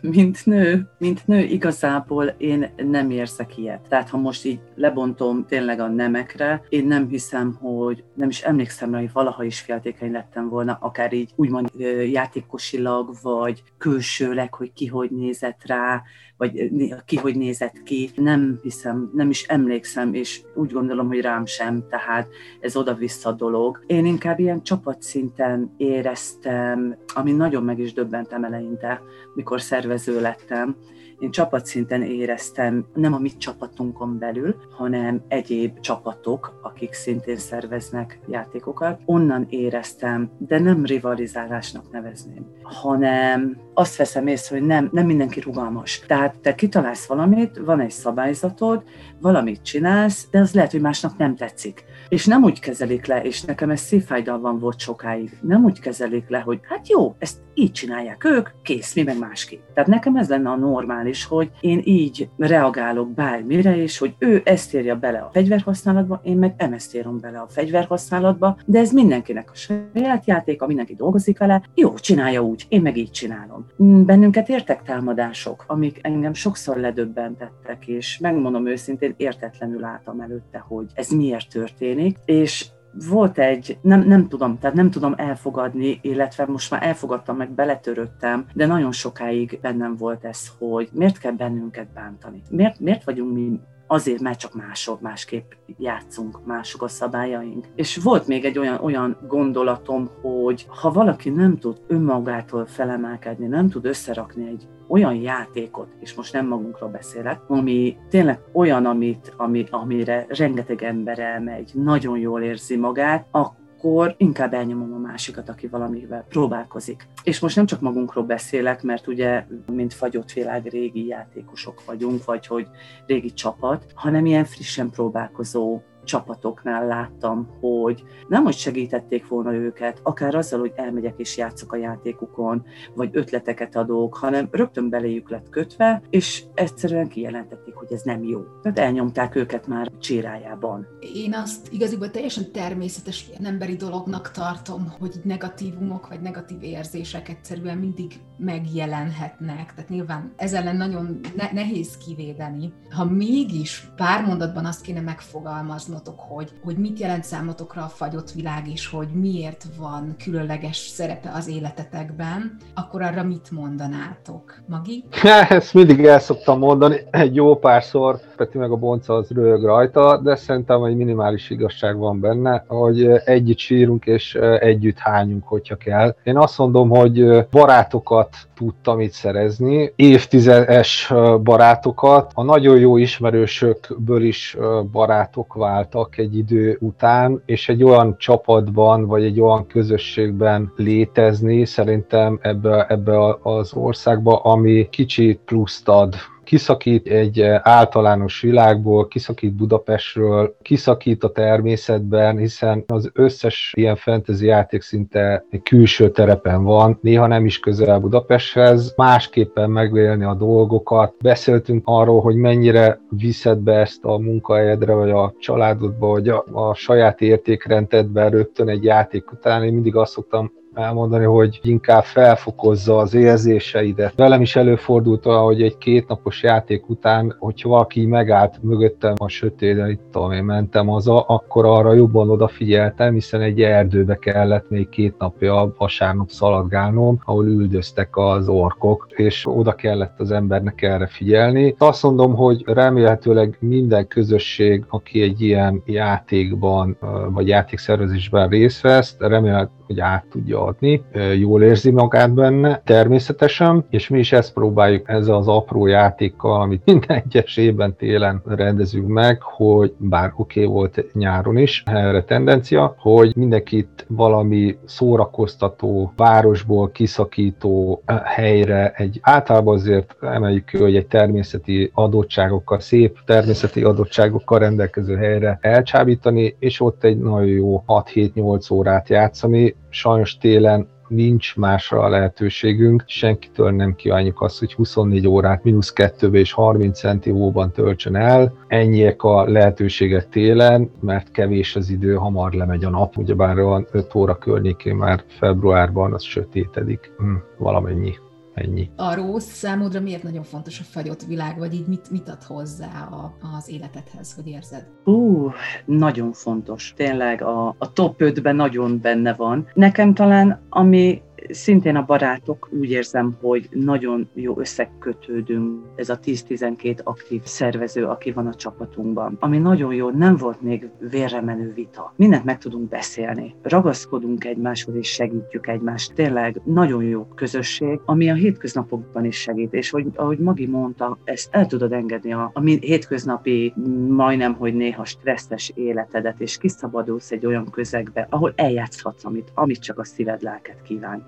mint nő, mint nő igazából én nem érzek ilyet. Tehát ha most így lebontom tényleg a nemekre, én nem hiszem, hogy nem is emlékszem rá, hogy valaha is féltékeny lettem volna, akár így úgymond játékosilag, vagy külsőleg, hogy ki hogy nézett rá, vagy ki hogy nézett ki. Nem hiszem, nem is emlékszem, és úgy gondolom, hogy rám sem, tehát ez oda-vissza dolog. Én inkább ilyen csapatszinten éreztem, ami nagyon meg is döbbentem eleinte, mikor szervező lettem, én csapatszinten éreztem, nem a mi csapatunkon belül, hanem egyéb csapatok, akik szintén szerveznek játékokat. Onnan éreztem, de nem rivalizálásnak nevezném, hanem azt veszem észre, hogy nem, nem mindenki rugalmas. Tehát te kitalálsz valamit, van egy szabályzatod, valamit csinálsz, de az lehet, hogy másnak nem tetszik. És nem úgy kezelik le, és nekem ez szívfájdalban volt sokáig, nem úgy kezelik le, hogy hát jó, ezt így csinálják ők, kész, mi meg másképp. Tehát nekem ez lenne a normális, hogy én így reagálok bármire, és hogy ő ezt írja bele a fegyverhasználatba, én meg ezt írom bele a fegyverhasználatba, de ez mindenkinek a saját játéka, mindenki dolgozik vele, jó, csinálja úgy, én meg így csinálom. Bennünket értek támadások, amik engem sokszor ledöbbentettek, és megmondom őszintén, értetlenül álltam előtte, hogy ez miért történik, és volt egy, nem, nem tudom, tehát nem tudom elfogadni, illetve most már elfogadtam, meg beletöröttem, de nagyon sokáig bennem volt ez, hogy miért kell bennünket bántani? Miért, miért vagyunk mi azért, mert csak mások, másképp játszunk, mások a szabályaink. És volt még egy olyan, olyan gondolatom, hogy ha valaki nem tud önmagától felemelkedni, nem tud összerakni egy olyan játékot, és most nem magunkról beszélek, ami tényleg olyan, amit, ami, amire rengeteg ember elmegy, nagyon jól érzi magát, akkor inkább elnyomom a másikat, aki valamivel próbálkozik. És most nem csak magunkról beszélek, mert ugye, mint fagyott világ, régi játékosok vagyunk, vagy hogy régi csapat, hanem ilyen frissen próbálkozó csapatoknál láttam, hogy nem hogy segítették volna őket, akár azzal, hogy elmegyek és játszok a játékukon, vagy ötleteket adok, hanem rögtön beléjük lett kötve, és egyszerűen kijelentették, hogy ez nem jó. Tehát elnyomták őket már csérájában. Én azt igaziból teljesen természetes emberi dolognak tartom, hogy negatívumok vagy negatív érzések egyszerűen mindig megjelenhetnek. Tehát nyilván ez ellen nagyon ne- nehéz kivédeni. Ha mégis pár mondatban azt kéne megfogalmazni, meghatároznotok, hogy, hogy mit jelent számotokra a fagyott világ, és hogy miért van különleges szerepe az életetekben, akkor arra mit mondanátok? Magi? (laughs) Ezt mindig el szoktam mondani, egy jó párszor, Peti meg a bonca az röhög rajta, de szerintem egy minimális igazság van benne, hogy együtt sírunk és együtt hányunk, hogyha kell. Én azt mondom, hogy barátokat tudtam itt szerezni, évtizedes barátokat, a nagyon jó ismerősökből is barátok váltak egy idő után, és egy olyan csapatban, vagy egy olyan közösségben létezni, szerintem ebbe, ebbe az országba, ami kicsit pluszt ad kiszakít egy eh, általános világból, kiszakít Budapestről, kiszakít a természetben, hiszen az összes ilyen fantasy játék szinte egy külső terepen van, néha nem is közel Budapesthez, másképpen megélni a dolgokat. Beszéltünk arról, hogy mennyire viszed be ezt a munkahelyedre, vagy a családodba, vagy a, a saját értékrendedbe rögtön egy játék után. Én mindig azt szoktam elmondani, hogy inkább felfokozza az érzéseidet. Velem is előfordult hogy egy kétnapos játék után, hogyha valaki megállt mögöttem a sötétben, itt tudom én mentem haza, akkor arra jobban odafigyeltem, hiszen egy erdőbe kellett még két napja vasárnap szaladgálnom, ahol üldöztek az orkok, és oda kellett az embernek erre figyelni. Azt mondom, hogy remélhetőleg minden közösség, aki egy ilyen játékban, vagy játékszervezésben részt vesz, remélhetőleg hogy át tudja adni, jól érzi magát benne, természetesen, és mi is ezt próbáljuk ezzel az apró játékkal, amit (laughs) minden egyes évben télen rendezünk meg, hogy bár oké okay volt nyáron is erre tendencia, hogy mindenkit valami szórakoztató, városból kiszakító helyre, egy általában azért emeljük ki, hogy egy természeti adottságokkal, szép természeti adottságokkal rendelkező helyre elcsábítani, és ott egy nagyon jó 6-7-8 órát játszani, sajnos télen nincs másra a lehetőségünk, senkitől nem kívánjuk azt, hogy 24 órát mínusz 2 és 30 centi hóban töltsön el. Ennyiek a lehetőségek télen, mert kevés az idő, hamar lemegy a nap, ugyebár van 5 óra környékén már februárban az sötétedik, hm, valamennyi. Ennyi. A Rósz számodra miért nagyon fontos a fagyott világ, vagy így mit, mit ad hozzá a, az életedhez, hogy érzed? Ú, nagyon fontos. Tényleg a, a top 5-ben nagyon benne van. Nekem talán, ami szintén a barátok úgy érzem, hogy nagyon jó összekötődünk, ez a 10-12 aktív szervező, aki van a csapatunkban, ami nagyon jó, nem volt még vérremenő vita. Mindent meg tudunk beszélni, ragaszkodunk egymáshoz és segítjük egymást. Tényleg nagyon jó közösség, ami a hétköznapokban is segít, és hogy, ahogy Magi mondta, ezt el tudod engedni a, a hétköznapi, majdnem, hogy néha stresszes életedet, és kiszabadulsz egy olyan közegbe, ahol eljátszhatsz, amit, amit csak a szíved lelket kíván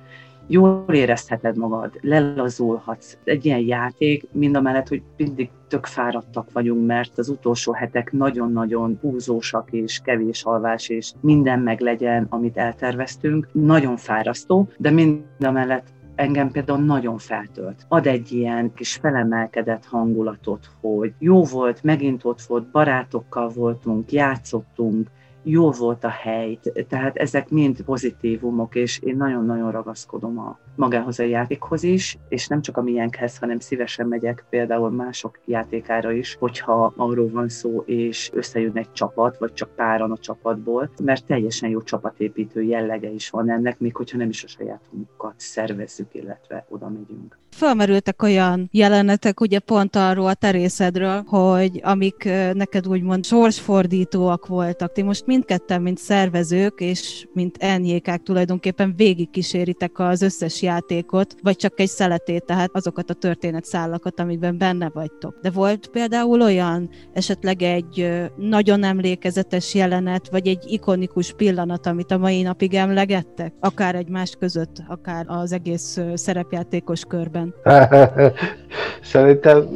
jól érezheted magad, lelazulhatsz. Egy ilyen játék, mind a mellett, hogy mindig tök fáradtak vagyunk, mert az utolsó hetek nagyon-nagyon húzósak és kevés alvás, és minden meg legyen, amit elterveztünk. Nagyon fárasztó, de mind a mellett engem például nagyon feltölt. Ad egy ilyen kis felemelkedett hangulatot, hogy jó volt, megint ott volt, barátokkal voltunk, játszottunk, jó volt a hely, tehát ezek mind pozitívumok, és én nagyon-nagyon ragaszkodom a magához a játékhoz is, és nem csak a miénkhez, hanem szívesen megyek például mások játékára is, hogyha arról van szó, és összejön egy csapat, vagy csak páran a csapatból, mert teljesen jó csapatépítő jellege is van ennek, még hogyha nem is a sajátunkat szervezzük, illetve oda megyünk. Felmerültek olyan jelenetek, ugye pont arról a terészedről, hogy amik neked úgymond sorsfordítóak voltak. Ti most mindketten, mint szervezők, és mint enyékák tulajdonképpen végigkíséritek az összes játékot, vagy csak egy szeletét, tehát azokat a történetszállakat, amikben benne vagytok. De volt például olyan, esetleg egy nagyon emlékezetes jelenet, vagy egy ikonikus pillanat, amit a mai napig emlegettek? Akár egymás között, akár az egész szerepjátékos körben. (laughs) Szerintem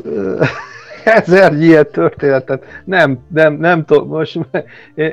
ezer ilyen történetet. Nem, nem, nem tudom, most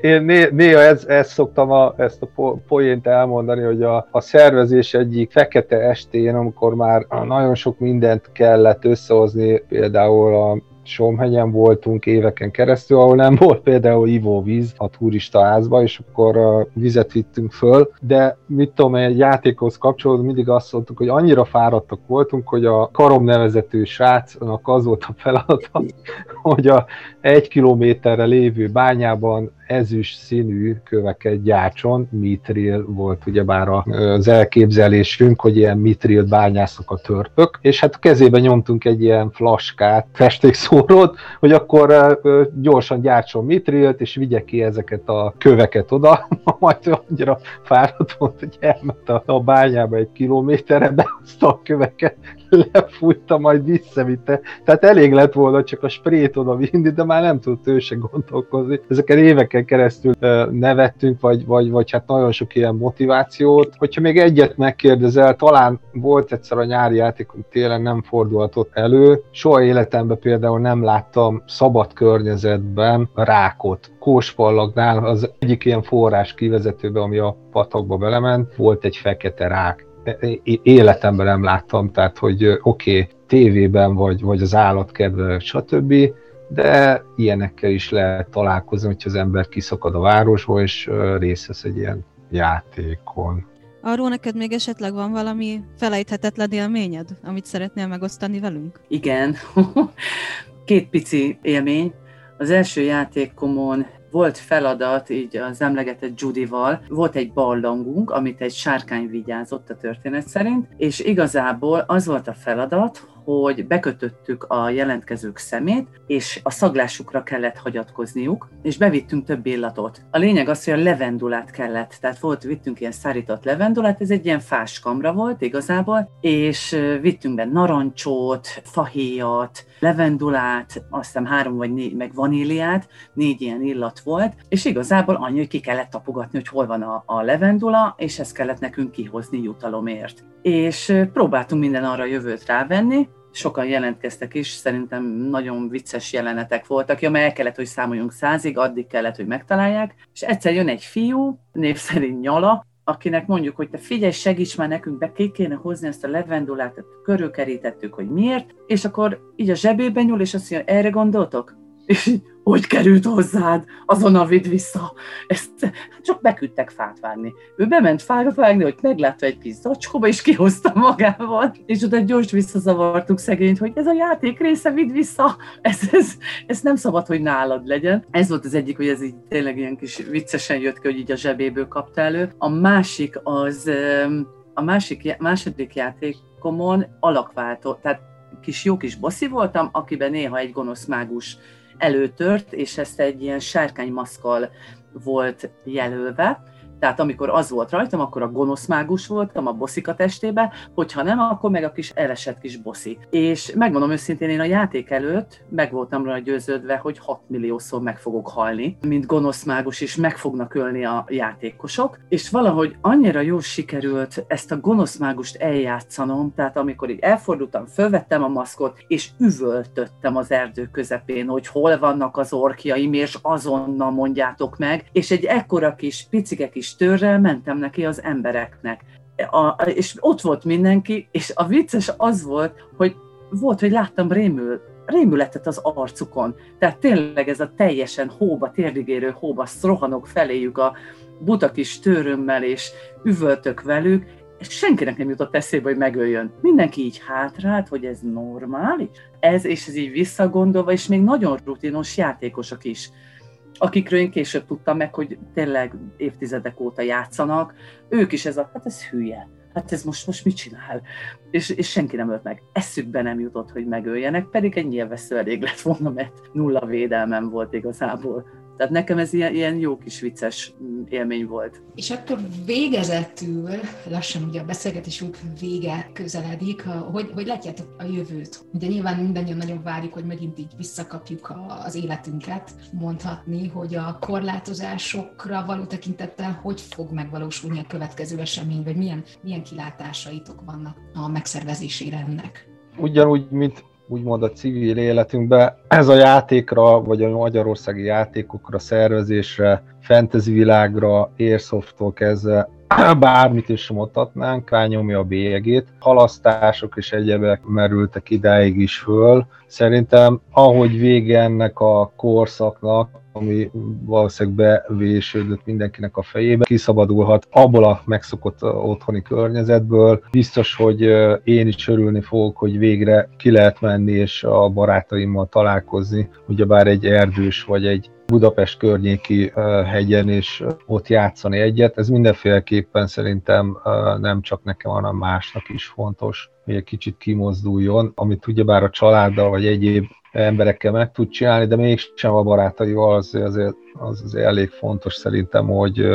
én néha ez, ezt szoktam a, ezt a poént elmondani, hogy a, a szervezés egyik fekete estén, amikor már nagyon sok mindent kellett összehozni, például a Somhegyen voltunk éveken keresztül, ahol nem volt például ivóvíz a turista házba, és akkor a vizet vittünk föl, de mit tudom, egy játékhoz kapcsolódva mindig azt mondtuk, hogy annyira fáradtak voltunk, hogy a karom nevezető srácnak az volt a feladata, (laughs) hogy a egy kilométerre lévő bányában ezüst színű köveket gyártson, mitril volt ugyebár az elképzelésünk, hogy ilyen mitril bányászok a törpök, és hát a kezébe nyomtunk egy ilyen flaskát, festékszórót, hogy akkor gyorsan gyártson mitrilt, és vigye ki ezeket a köveket oda, (laughs) majd annyira fáradt volt, hogy elment a, bányába egy kilométerre, behozta a köveket, lefújta, majd visszavitte. Tehát elég lett volna csak a sprét oda vinni, de már nem tudott ő se gondolkozni. Ezeken éveken keresztül nevettünk, vagy, vagy, vagy hát nagyon sok ilyen motivációt. Hogyha még egyet megkérdezel, talán volt egyszer a nyári játékon télen nem fordulhatott elő. Soha életemben például nem láttam szabad környezetben rákot. Kóspallagnál az egyik ilyen forrás kivezetőbe, ami a patakba belement, volt egy fekete rák életemben nem láttam, tehát hogy oké, okay, tévében vagy, vagy az állatkedve, stb., de ilyenekkel is lehet találkozni, hogyha az ember kiszakad a városból, és részt vesz egy ilyen játékon. Arról neked még esetleg van valami felejthetetlen élményed, amit szeretnél megosztani velünk? Igen, (laughs) két pici élmény. Az első játékomon volt feladat így az emlegetett Judival, volt egy barlangunk, amit egy sárkány vigyázott a történet szerint, és igazából az volt a feladat, hogy bekötöttük a jelentkezők szemét, és a szaglásukra kellett hagyatkozniuk, és bevittünk több illatot. A lényeg az, hogy a levendulát kellett, tehát volt, vittünk ilyen szárított levendulát, ez egy ilyen fás kamra volt igazából, és vittünk be narancsót, fahéjat, levendulát, azt hiszem három vagy négy, meg vaníliát, négy ilyen illat volt, és igazából annyi, hogy ki kellett tapogatni, hogy hol van a, a levendula, és ezt kellett nekünk kihozni jutalomért. És próbáltunk minden arra jövőt rávenni, sokan jelentkeztek is, szerintem nagyon vicces jelenetek voltak, ja, mert el kellett, hogy számoljunk százig, addig kellett, hogy megtalálják, és egyszer jön egy fiú, név szerint Nyala, akinek mondjuk, hogy te figyelj, segíts már nekünk, be ki kéne hozni ezt a levendulát, körülkerítettük, hogy miért, és akkor így a zsebébe nyúl, és azt mondja, erre gondoltok? És így, hogy került hozzád, azonnal vidd vissza. Ezt csak beküldtek fát vágni. Ő bement fára vágni, hogy meglátta egy kis zacskóba, és kihozta magával, és oda gyors visszazavartuk szegényt, hogy ez a játék része, vidd vissza, ez, ez, ez nem szabad, hogy nálad legyen. Ez volt az egyik, hogy ez így tényleg ilyen kis viccesen jött ki, hogy így a zsebéből kapta elő. A másik az, a másik, második játékomon alakváltó, tehát kis jó kis bosszi voltam, akiben néha egy gonosz mágus előtört, és ezt egy ilyen sárkánymaszkal volt jelölve, tehát amikor az volt rajtam, akkor a gonosz mágus voltam a bosszika testébe, hogyha nem, akkor meg a kis elesett kis boszi. És megmondom őszintén, én a játék előtt meg voltam rá győződve, hogy 6 milliószor meg fogok halni, mint gonosz mágus, és meg fognak ölni a játékosok. És valahogy annyira jó sikerült ezt a gonosz mágust eljátszanom, tehát amikor így elfordultam, fölvettem a maszkot, és üvöltöttem az erdő közepén, hogy hol vannak az orkjaim, és azonnal mondjátok meg, és egy ekkora kis picike kis kis törrel mentem neki az embereknek. a, és ott volt mindenki, és a vicces az volt, hogy volt, hogy láttam rémül, rémületet az arcukon. Tehát tényleg ez a teljesen hóba, térdigérő hóba, rohanok feléjük a buta kis tőrömmel, és üvöltök velük, és senkinek nem jutott eszébe, hogy megöljön. Mindenki így hátrált, hogy ez normális. Ez és ez így visszagondolva, és még nagyon rutinos játékosok is akikről én később tudtam meg, hogy tényleg évtizedek óta játszanak, ők is ez a, hát ez hülye, hát ez most, most mit csinál? És, és senki nem ölt meg. Eszükbe nem jutott, hogy megöljenek, pedig egy nyilvesző elég lett volna, mert nulla védelmem volt igazából. Tehát nekem ez ilyen, ilyen jó kis vicces mm, élmény volt. És akkor végezetül, lassan ugye a beszélgetésünk vége közeledik, hogy, hogy látjátok a jövőt? Ugye nyilván mindannyian nagyon várjuk, hogy megint így visszakapjuk az életünket, mondhatni, hogy a korlátozásokra való tekintettel hogy fog megvalósulni a következő esemény, vagy milyen, milyen kilátásaitok vannak a megszervezésére ennek? Ugyanúgy, mint úgymond a civil életünkbe. Ez a játékra, vagy a magyarországi játékokra, szervezésre, fantasy világra, Airsofttól kezdve (clears throat) bármit is mondhatnánk, rányomja a bélyegét. Halasztások és egyebek merültek idáig is föl. Szerintem, ahogy vége ennek a korszaknak, ami valószínűleg bevésődött mindenkinek a fejébe, kiszabadulhat abból a megszokott otthoni környezetből. Biztos, hogy én is örülni fogok, hogy végre ki lehet menni és a barátaimmal találkozni, ugyebár egy erdős vagy egy Budapest környéki hegyen, és ott játszani egyet. Ez mindenféleképpen szerintem nem csak nekem, hanem másnak is fontos, hogy egy kicsit kimozduljon, amit ugyebár a családdal vagy egyéb emberekkel meg tud csinálni, de mégsem a barátaival, az azért, az azért elég fontos szerintem, hogy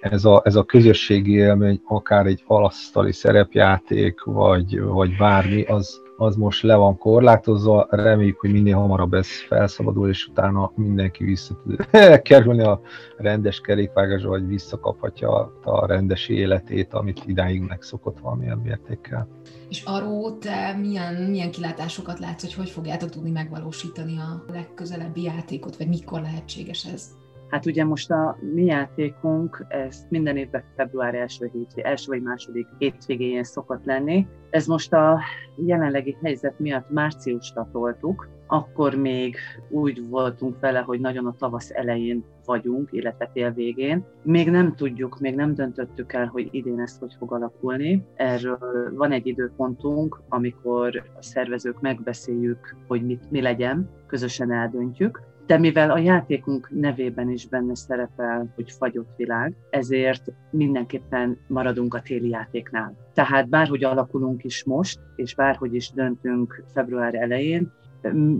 ez a, ez a közösségi élmény, akár egy alasztali szerepjáték, vagy, vagy bármi, az, az most le van korlátozva, reméljük, hogy minél hamarabb ez felszabadul, és utána mindenki vissza tud (laughs) kerülni a rendes kerékvágásba, vagy visszakaphatja a rendes életét, amit idáig megszokott valamilyen mértékkel. És arról te milyen, milyen kilátásokat látsz, hogy hogy fogjátok tudni megvalósítani a legközelebbi játékot, vagy mikor lehetséges ez? Hát ugye most a mi játékunk, ez minden évben február első, hétvég, első vagy második hétvégén szokott lenni. Ez most a jelenlegi helyzet miatt márciusra toltuk, akkor még úgy voltunk vele, hogy nagyon a tavasz elején vagyunk, illetve tél végén. Még nem tudjuk, még nem döntöttük el, hogy idén ez hogy fog alakulni. Erről van egy időpontunk, amikor a szervezők megbeszéljük, hogy mit, mi legyen, közösen eldöntjük de mivel a játékunk nevében is benne szerepel, hogy fagyott világ, ezért mindenképpen maradunk a téli játéknál. Tehát bárhogy alakulunk is most, és bárhogy is döntünk február elején,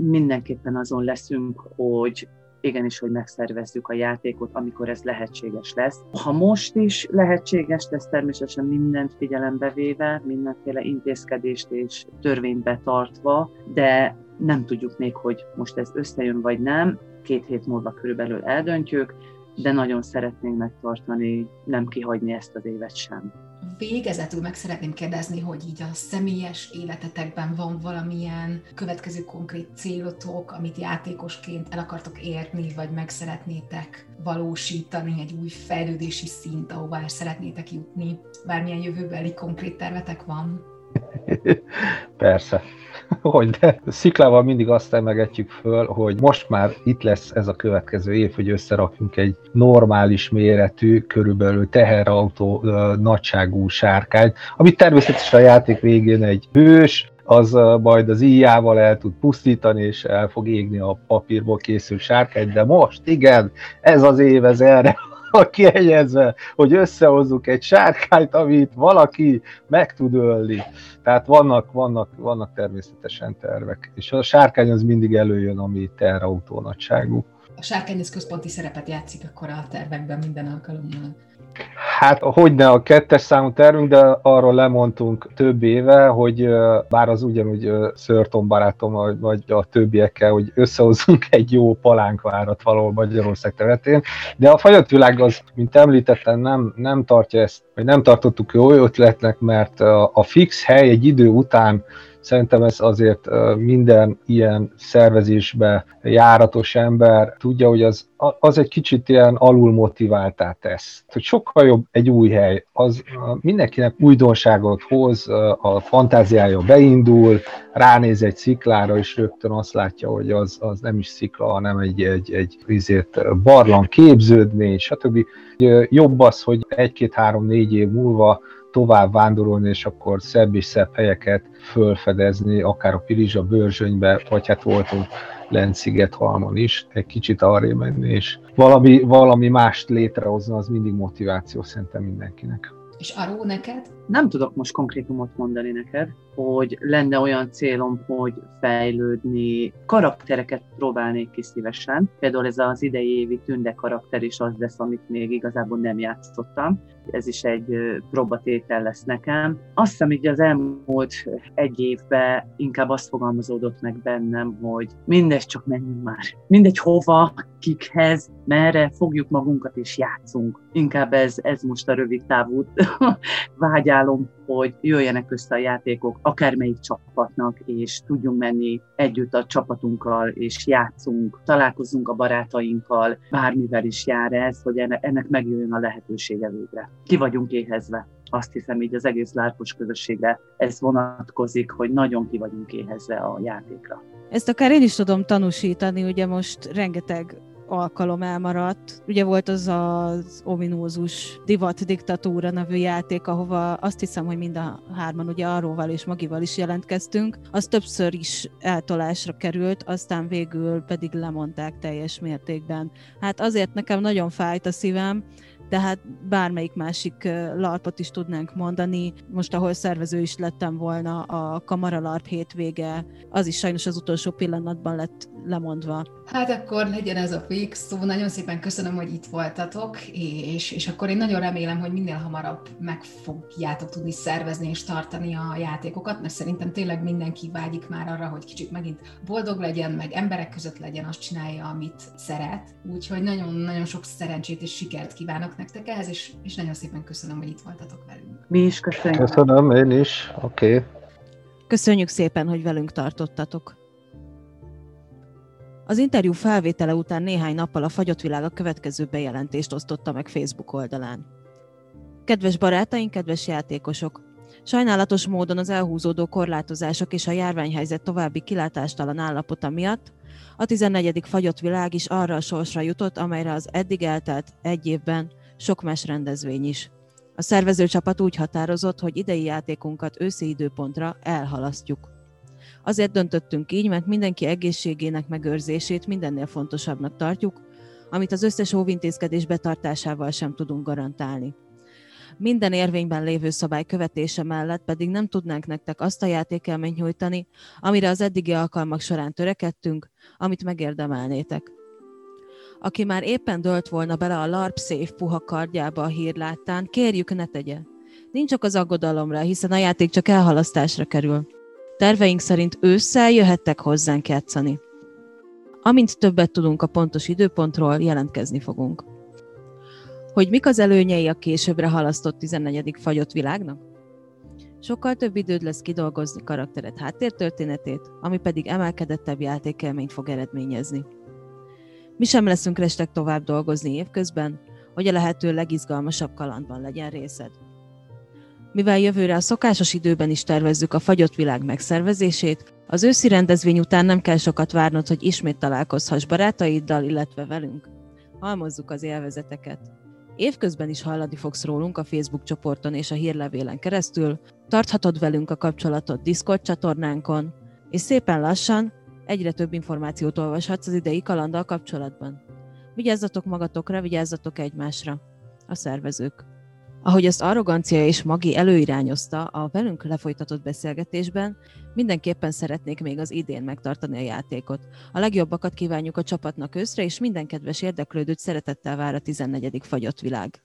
mindenképpen azon leszünk, hogy igenis, hogy megszervezzük a játékot, amikor ez lehetséges lesz. Ha most is lehetséges lesz, természetesen mindent figyelembe véve, mindenféle intézkedést és törvényt betartva, de nem tudjuk még, hogy most ez összejön vagy nem, két hét múlva körülbelül eldöntjük, de nagyon szeretnénk megtartani, nem kihagyni ezt az évet sem. Végezetül meg szeretném kérdezni, hogy így a személyes életetekben van valamilyen következő konkrét célotok, amit játékosként el akartok érni, vagy meg szeretnétek valósítani, egy új fejlődési szint, ahová el szeretnétek jutni. Bármilyen jövőbeli konkrét tervetek van? (laughs) Persze. Hogy de sziklával mindig azt emegetjük föl, hogy most már itt lesz ez a következő év, hogy összerakjunk egy normális méretű, körülbelül teherautó nagyságú sárkányt, amit természetesen a játék végén egy hős, az majd az íjával el tud pusztítani, és el fog égni a papírból készült sárkány, de most igen, ez az év, ez erre kiegyezve, hogy összehozzuk egy sárkányt, amit valaki meg tud ölni. Tehát vannak, vannak, vannak természetesen tervek. És a sárkány az mindig előjön, ami terrautó nagyságú. A sárkány az központi szerepet játszik akkor a tervekben minden alkalommal. Hát hogyne a kettes számú tervünk, de arról lemondtunk több éve, hogy bár az ugyanúgy Szörton barátom, vagy a többiekkel, hogy összehozunk (laughs) egy jó palánkvárat valahol Magyarország területén, de a fagyott világ az, mint említettem, nem, nem tartja ezt, vagy nem tartottuk jó ötletnek, mert a fix hely egy idő után Szerintem ez azért minden ilyen szervezésbe járatos ember tudja, hogy az, az egy kicsit ilyen alul motiváltá tesz. Hogy sokkal jobb egy új hely, az mindenkinek újdonságot hoz, a fantáziája beindul, ránéz egy sziklára, és rögtön azt látja, hogy az, az nem is szikla, hanem egy, egy, egy egy barlang képződmény, stb. Jobb az, hogy egy-két-három-négy év múlva tovább vándorolni, és akkor szebb és szebb helyeket fölfedezni, akár a Pirizsa bőrzsönybe, vagy hát voltunk Lent-Szigethalmon is, egy kicsit arra menni, és valami, valami mást létrehozni, az mindig motiváció szerintem mindenkinek. És Aró, neked? Nem tudok most konkrétumot mondani neked, hogy lenne olyan célom, hogy fejlődni, karaktereket próbálnék ki szívesen. Például ez az idei évi tünde karakter is az lesz, amit még igazából nem játszottam. Ez is egy próbatétel lesz nekem. Azt hiszem, hogy az elmúlt egy évben inkább azt fogalmazódott meg bennem, hogy mindegy, csak menjünk már. Mindegy hova, kikhez, merre, fogjuk magunkat és játszunk. Inkább ez, ez most a rövid távú (laughs) vágyálom, hogy jöjjenek össze a játékok akármelyik csapatnak, és tudjunk menni együtt a csapatunkkal, és játszunk, találkozunk a barátainkkal, bármivel is jár ez, hogy ennek megjöjjön a lehetősége végre. Ki vagyunk éhezve azt hiszem így az egész lárpos közösségre ez vonatkozik, hogy nagyon ki vagyunk éhezve a játékra. Ezt akár én is tudom tanúsítani, ugye most rengeteg alkalom elmaradt. Ugye volt az az ominózus Divat Diktatúra nevű játék, ahova azt hiszem, hogy mind a hárman ugye Arróval és Magival is jelentkeztünk. Az többször is eltolásra került, aztán végül pedig lemondták teljes mértékben. Hát azért nekem nagyon fájt a szívem, de hát bármelyik másik larpot is tudnánk mondani. Most, ahol szervező is lettem volna, a Kamara LARP hétvége, az is sajnos az utolsó pillanatban lett lemondva. Hát akkor legyen ez a fix szó. Nagyon szépen köszönöm, hogy itt voltatok, és, és akkor én nagyon remélem, hogy minél hamarabb meg fogjátok tudni szervezni és tartani a játékokat, mert szerintem tényleg mindenki vágyik már arra, hogy kicsit megint boldog legyen, meg emberek között legyen, azt csinálja, amit szeret. Úgyhogy nagyon-nagyon sok szerencsét és sikert kívánok nektek ehhez, és, és nagyon szépen köszönöm, hogy itt voltatok velünk. Mi is köszönjük. Köszönöm, én is. Oké. Okay. Köszönjük szépen, hogy velünk tartottatok. Az interjú felvétele után néhány nappal a Fagyott Világ a következő bejelentést osztotta meg Facebook oldalán. Kedves barátaink, kedves játékosok! Sajnálatos módon az elhúzódó korlátozások és a járványhelyzet további kilátástalan állapota miatt a 14. fagyott világ is arra a sorsra jutott, amelyre az eddig eltelt egy évben sok más rendezvény is. A szervezőcsapat úgy határozott, hogy idei játékunkat őszi időpontra elhalasztjuk. Azért döntöttünk így, mert mindenki egészségének megőrzését mindennél fontosabbnak tartjuk, amit az összes óvintézkedés betartásával sem tudunk garantálni. Minden érvényben lévő szabály követése mellett pedig nem tudnánk nektek azt a játékelményt nyújtani, amire az eddigi alkalmak során törekedtünk, amit megérdemelnétek. Aki már éppen dölt volna bele a LARP Safe puha kardjába a hírláttán, kérjük ne tegye. Nincs csak az aggodalomra, hiszen a játék csak elhalasztásra kerül. Terveink szerint ősszel jöhettek hozzánk játszani. Amint többet tudunk a pontos időpontról, jelentkezni fogunk. Hogy mik az előnyei a későbbre halasztott 14. fagyott világnak? Sokkal több időd lesz kidolgozni karaktered háttértörténetét, ami pedig emelkedettebb játékelményt fog eredményezni. Mi sem leszünk restek tovább dolgozni évközben, hogy a lehető legizgalmasabb kalandban legyen részed. Mivel jövőre a szokásos időben is tervezzük a fagyott világ megszervezését, az őszi rendezvény után nem kell sokat várnod, hogy ismét találkozhass barátaiddal, illetve velünk. Halmozzuk az élvezeteket. Évközben is hallani fogsz rólunk a Facebook csoporton és a hírlevélen keresztül, tarthatod velünk a kapcsolatot Discord csatornánkon, és szépen lassan egyre több információt olvashatsz az idei kalanddal kapcsolatban. Vigyázzatok magatokra, vigyázzatok egymásra. A szervezők. Ahogy ezt arrogancia és magi előirányozta a velünk lefolytatott beszélgetésben, mindenképpen szeretnék még az idén megtartani a játékot. A legjobbakat kívánjuk a csapatnak őszre, és minden kedves érdeklődőt szeretettel vár a 14. fagyott világ.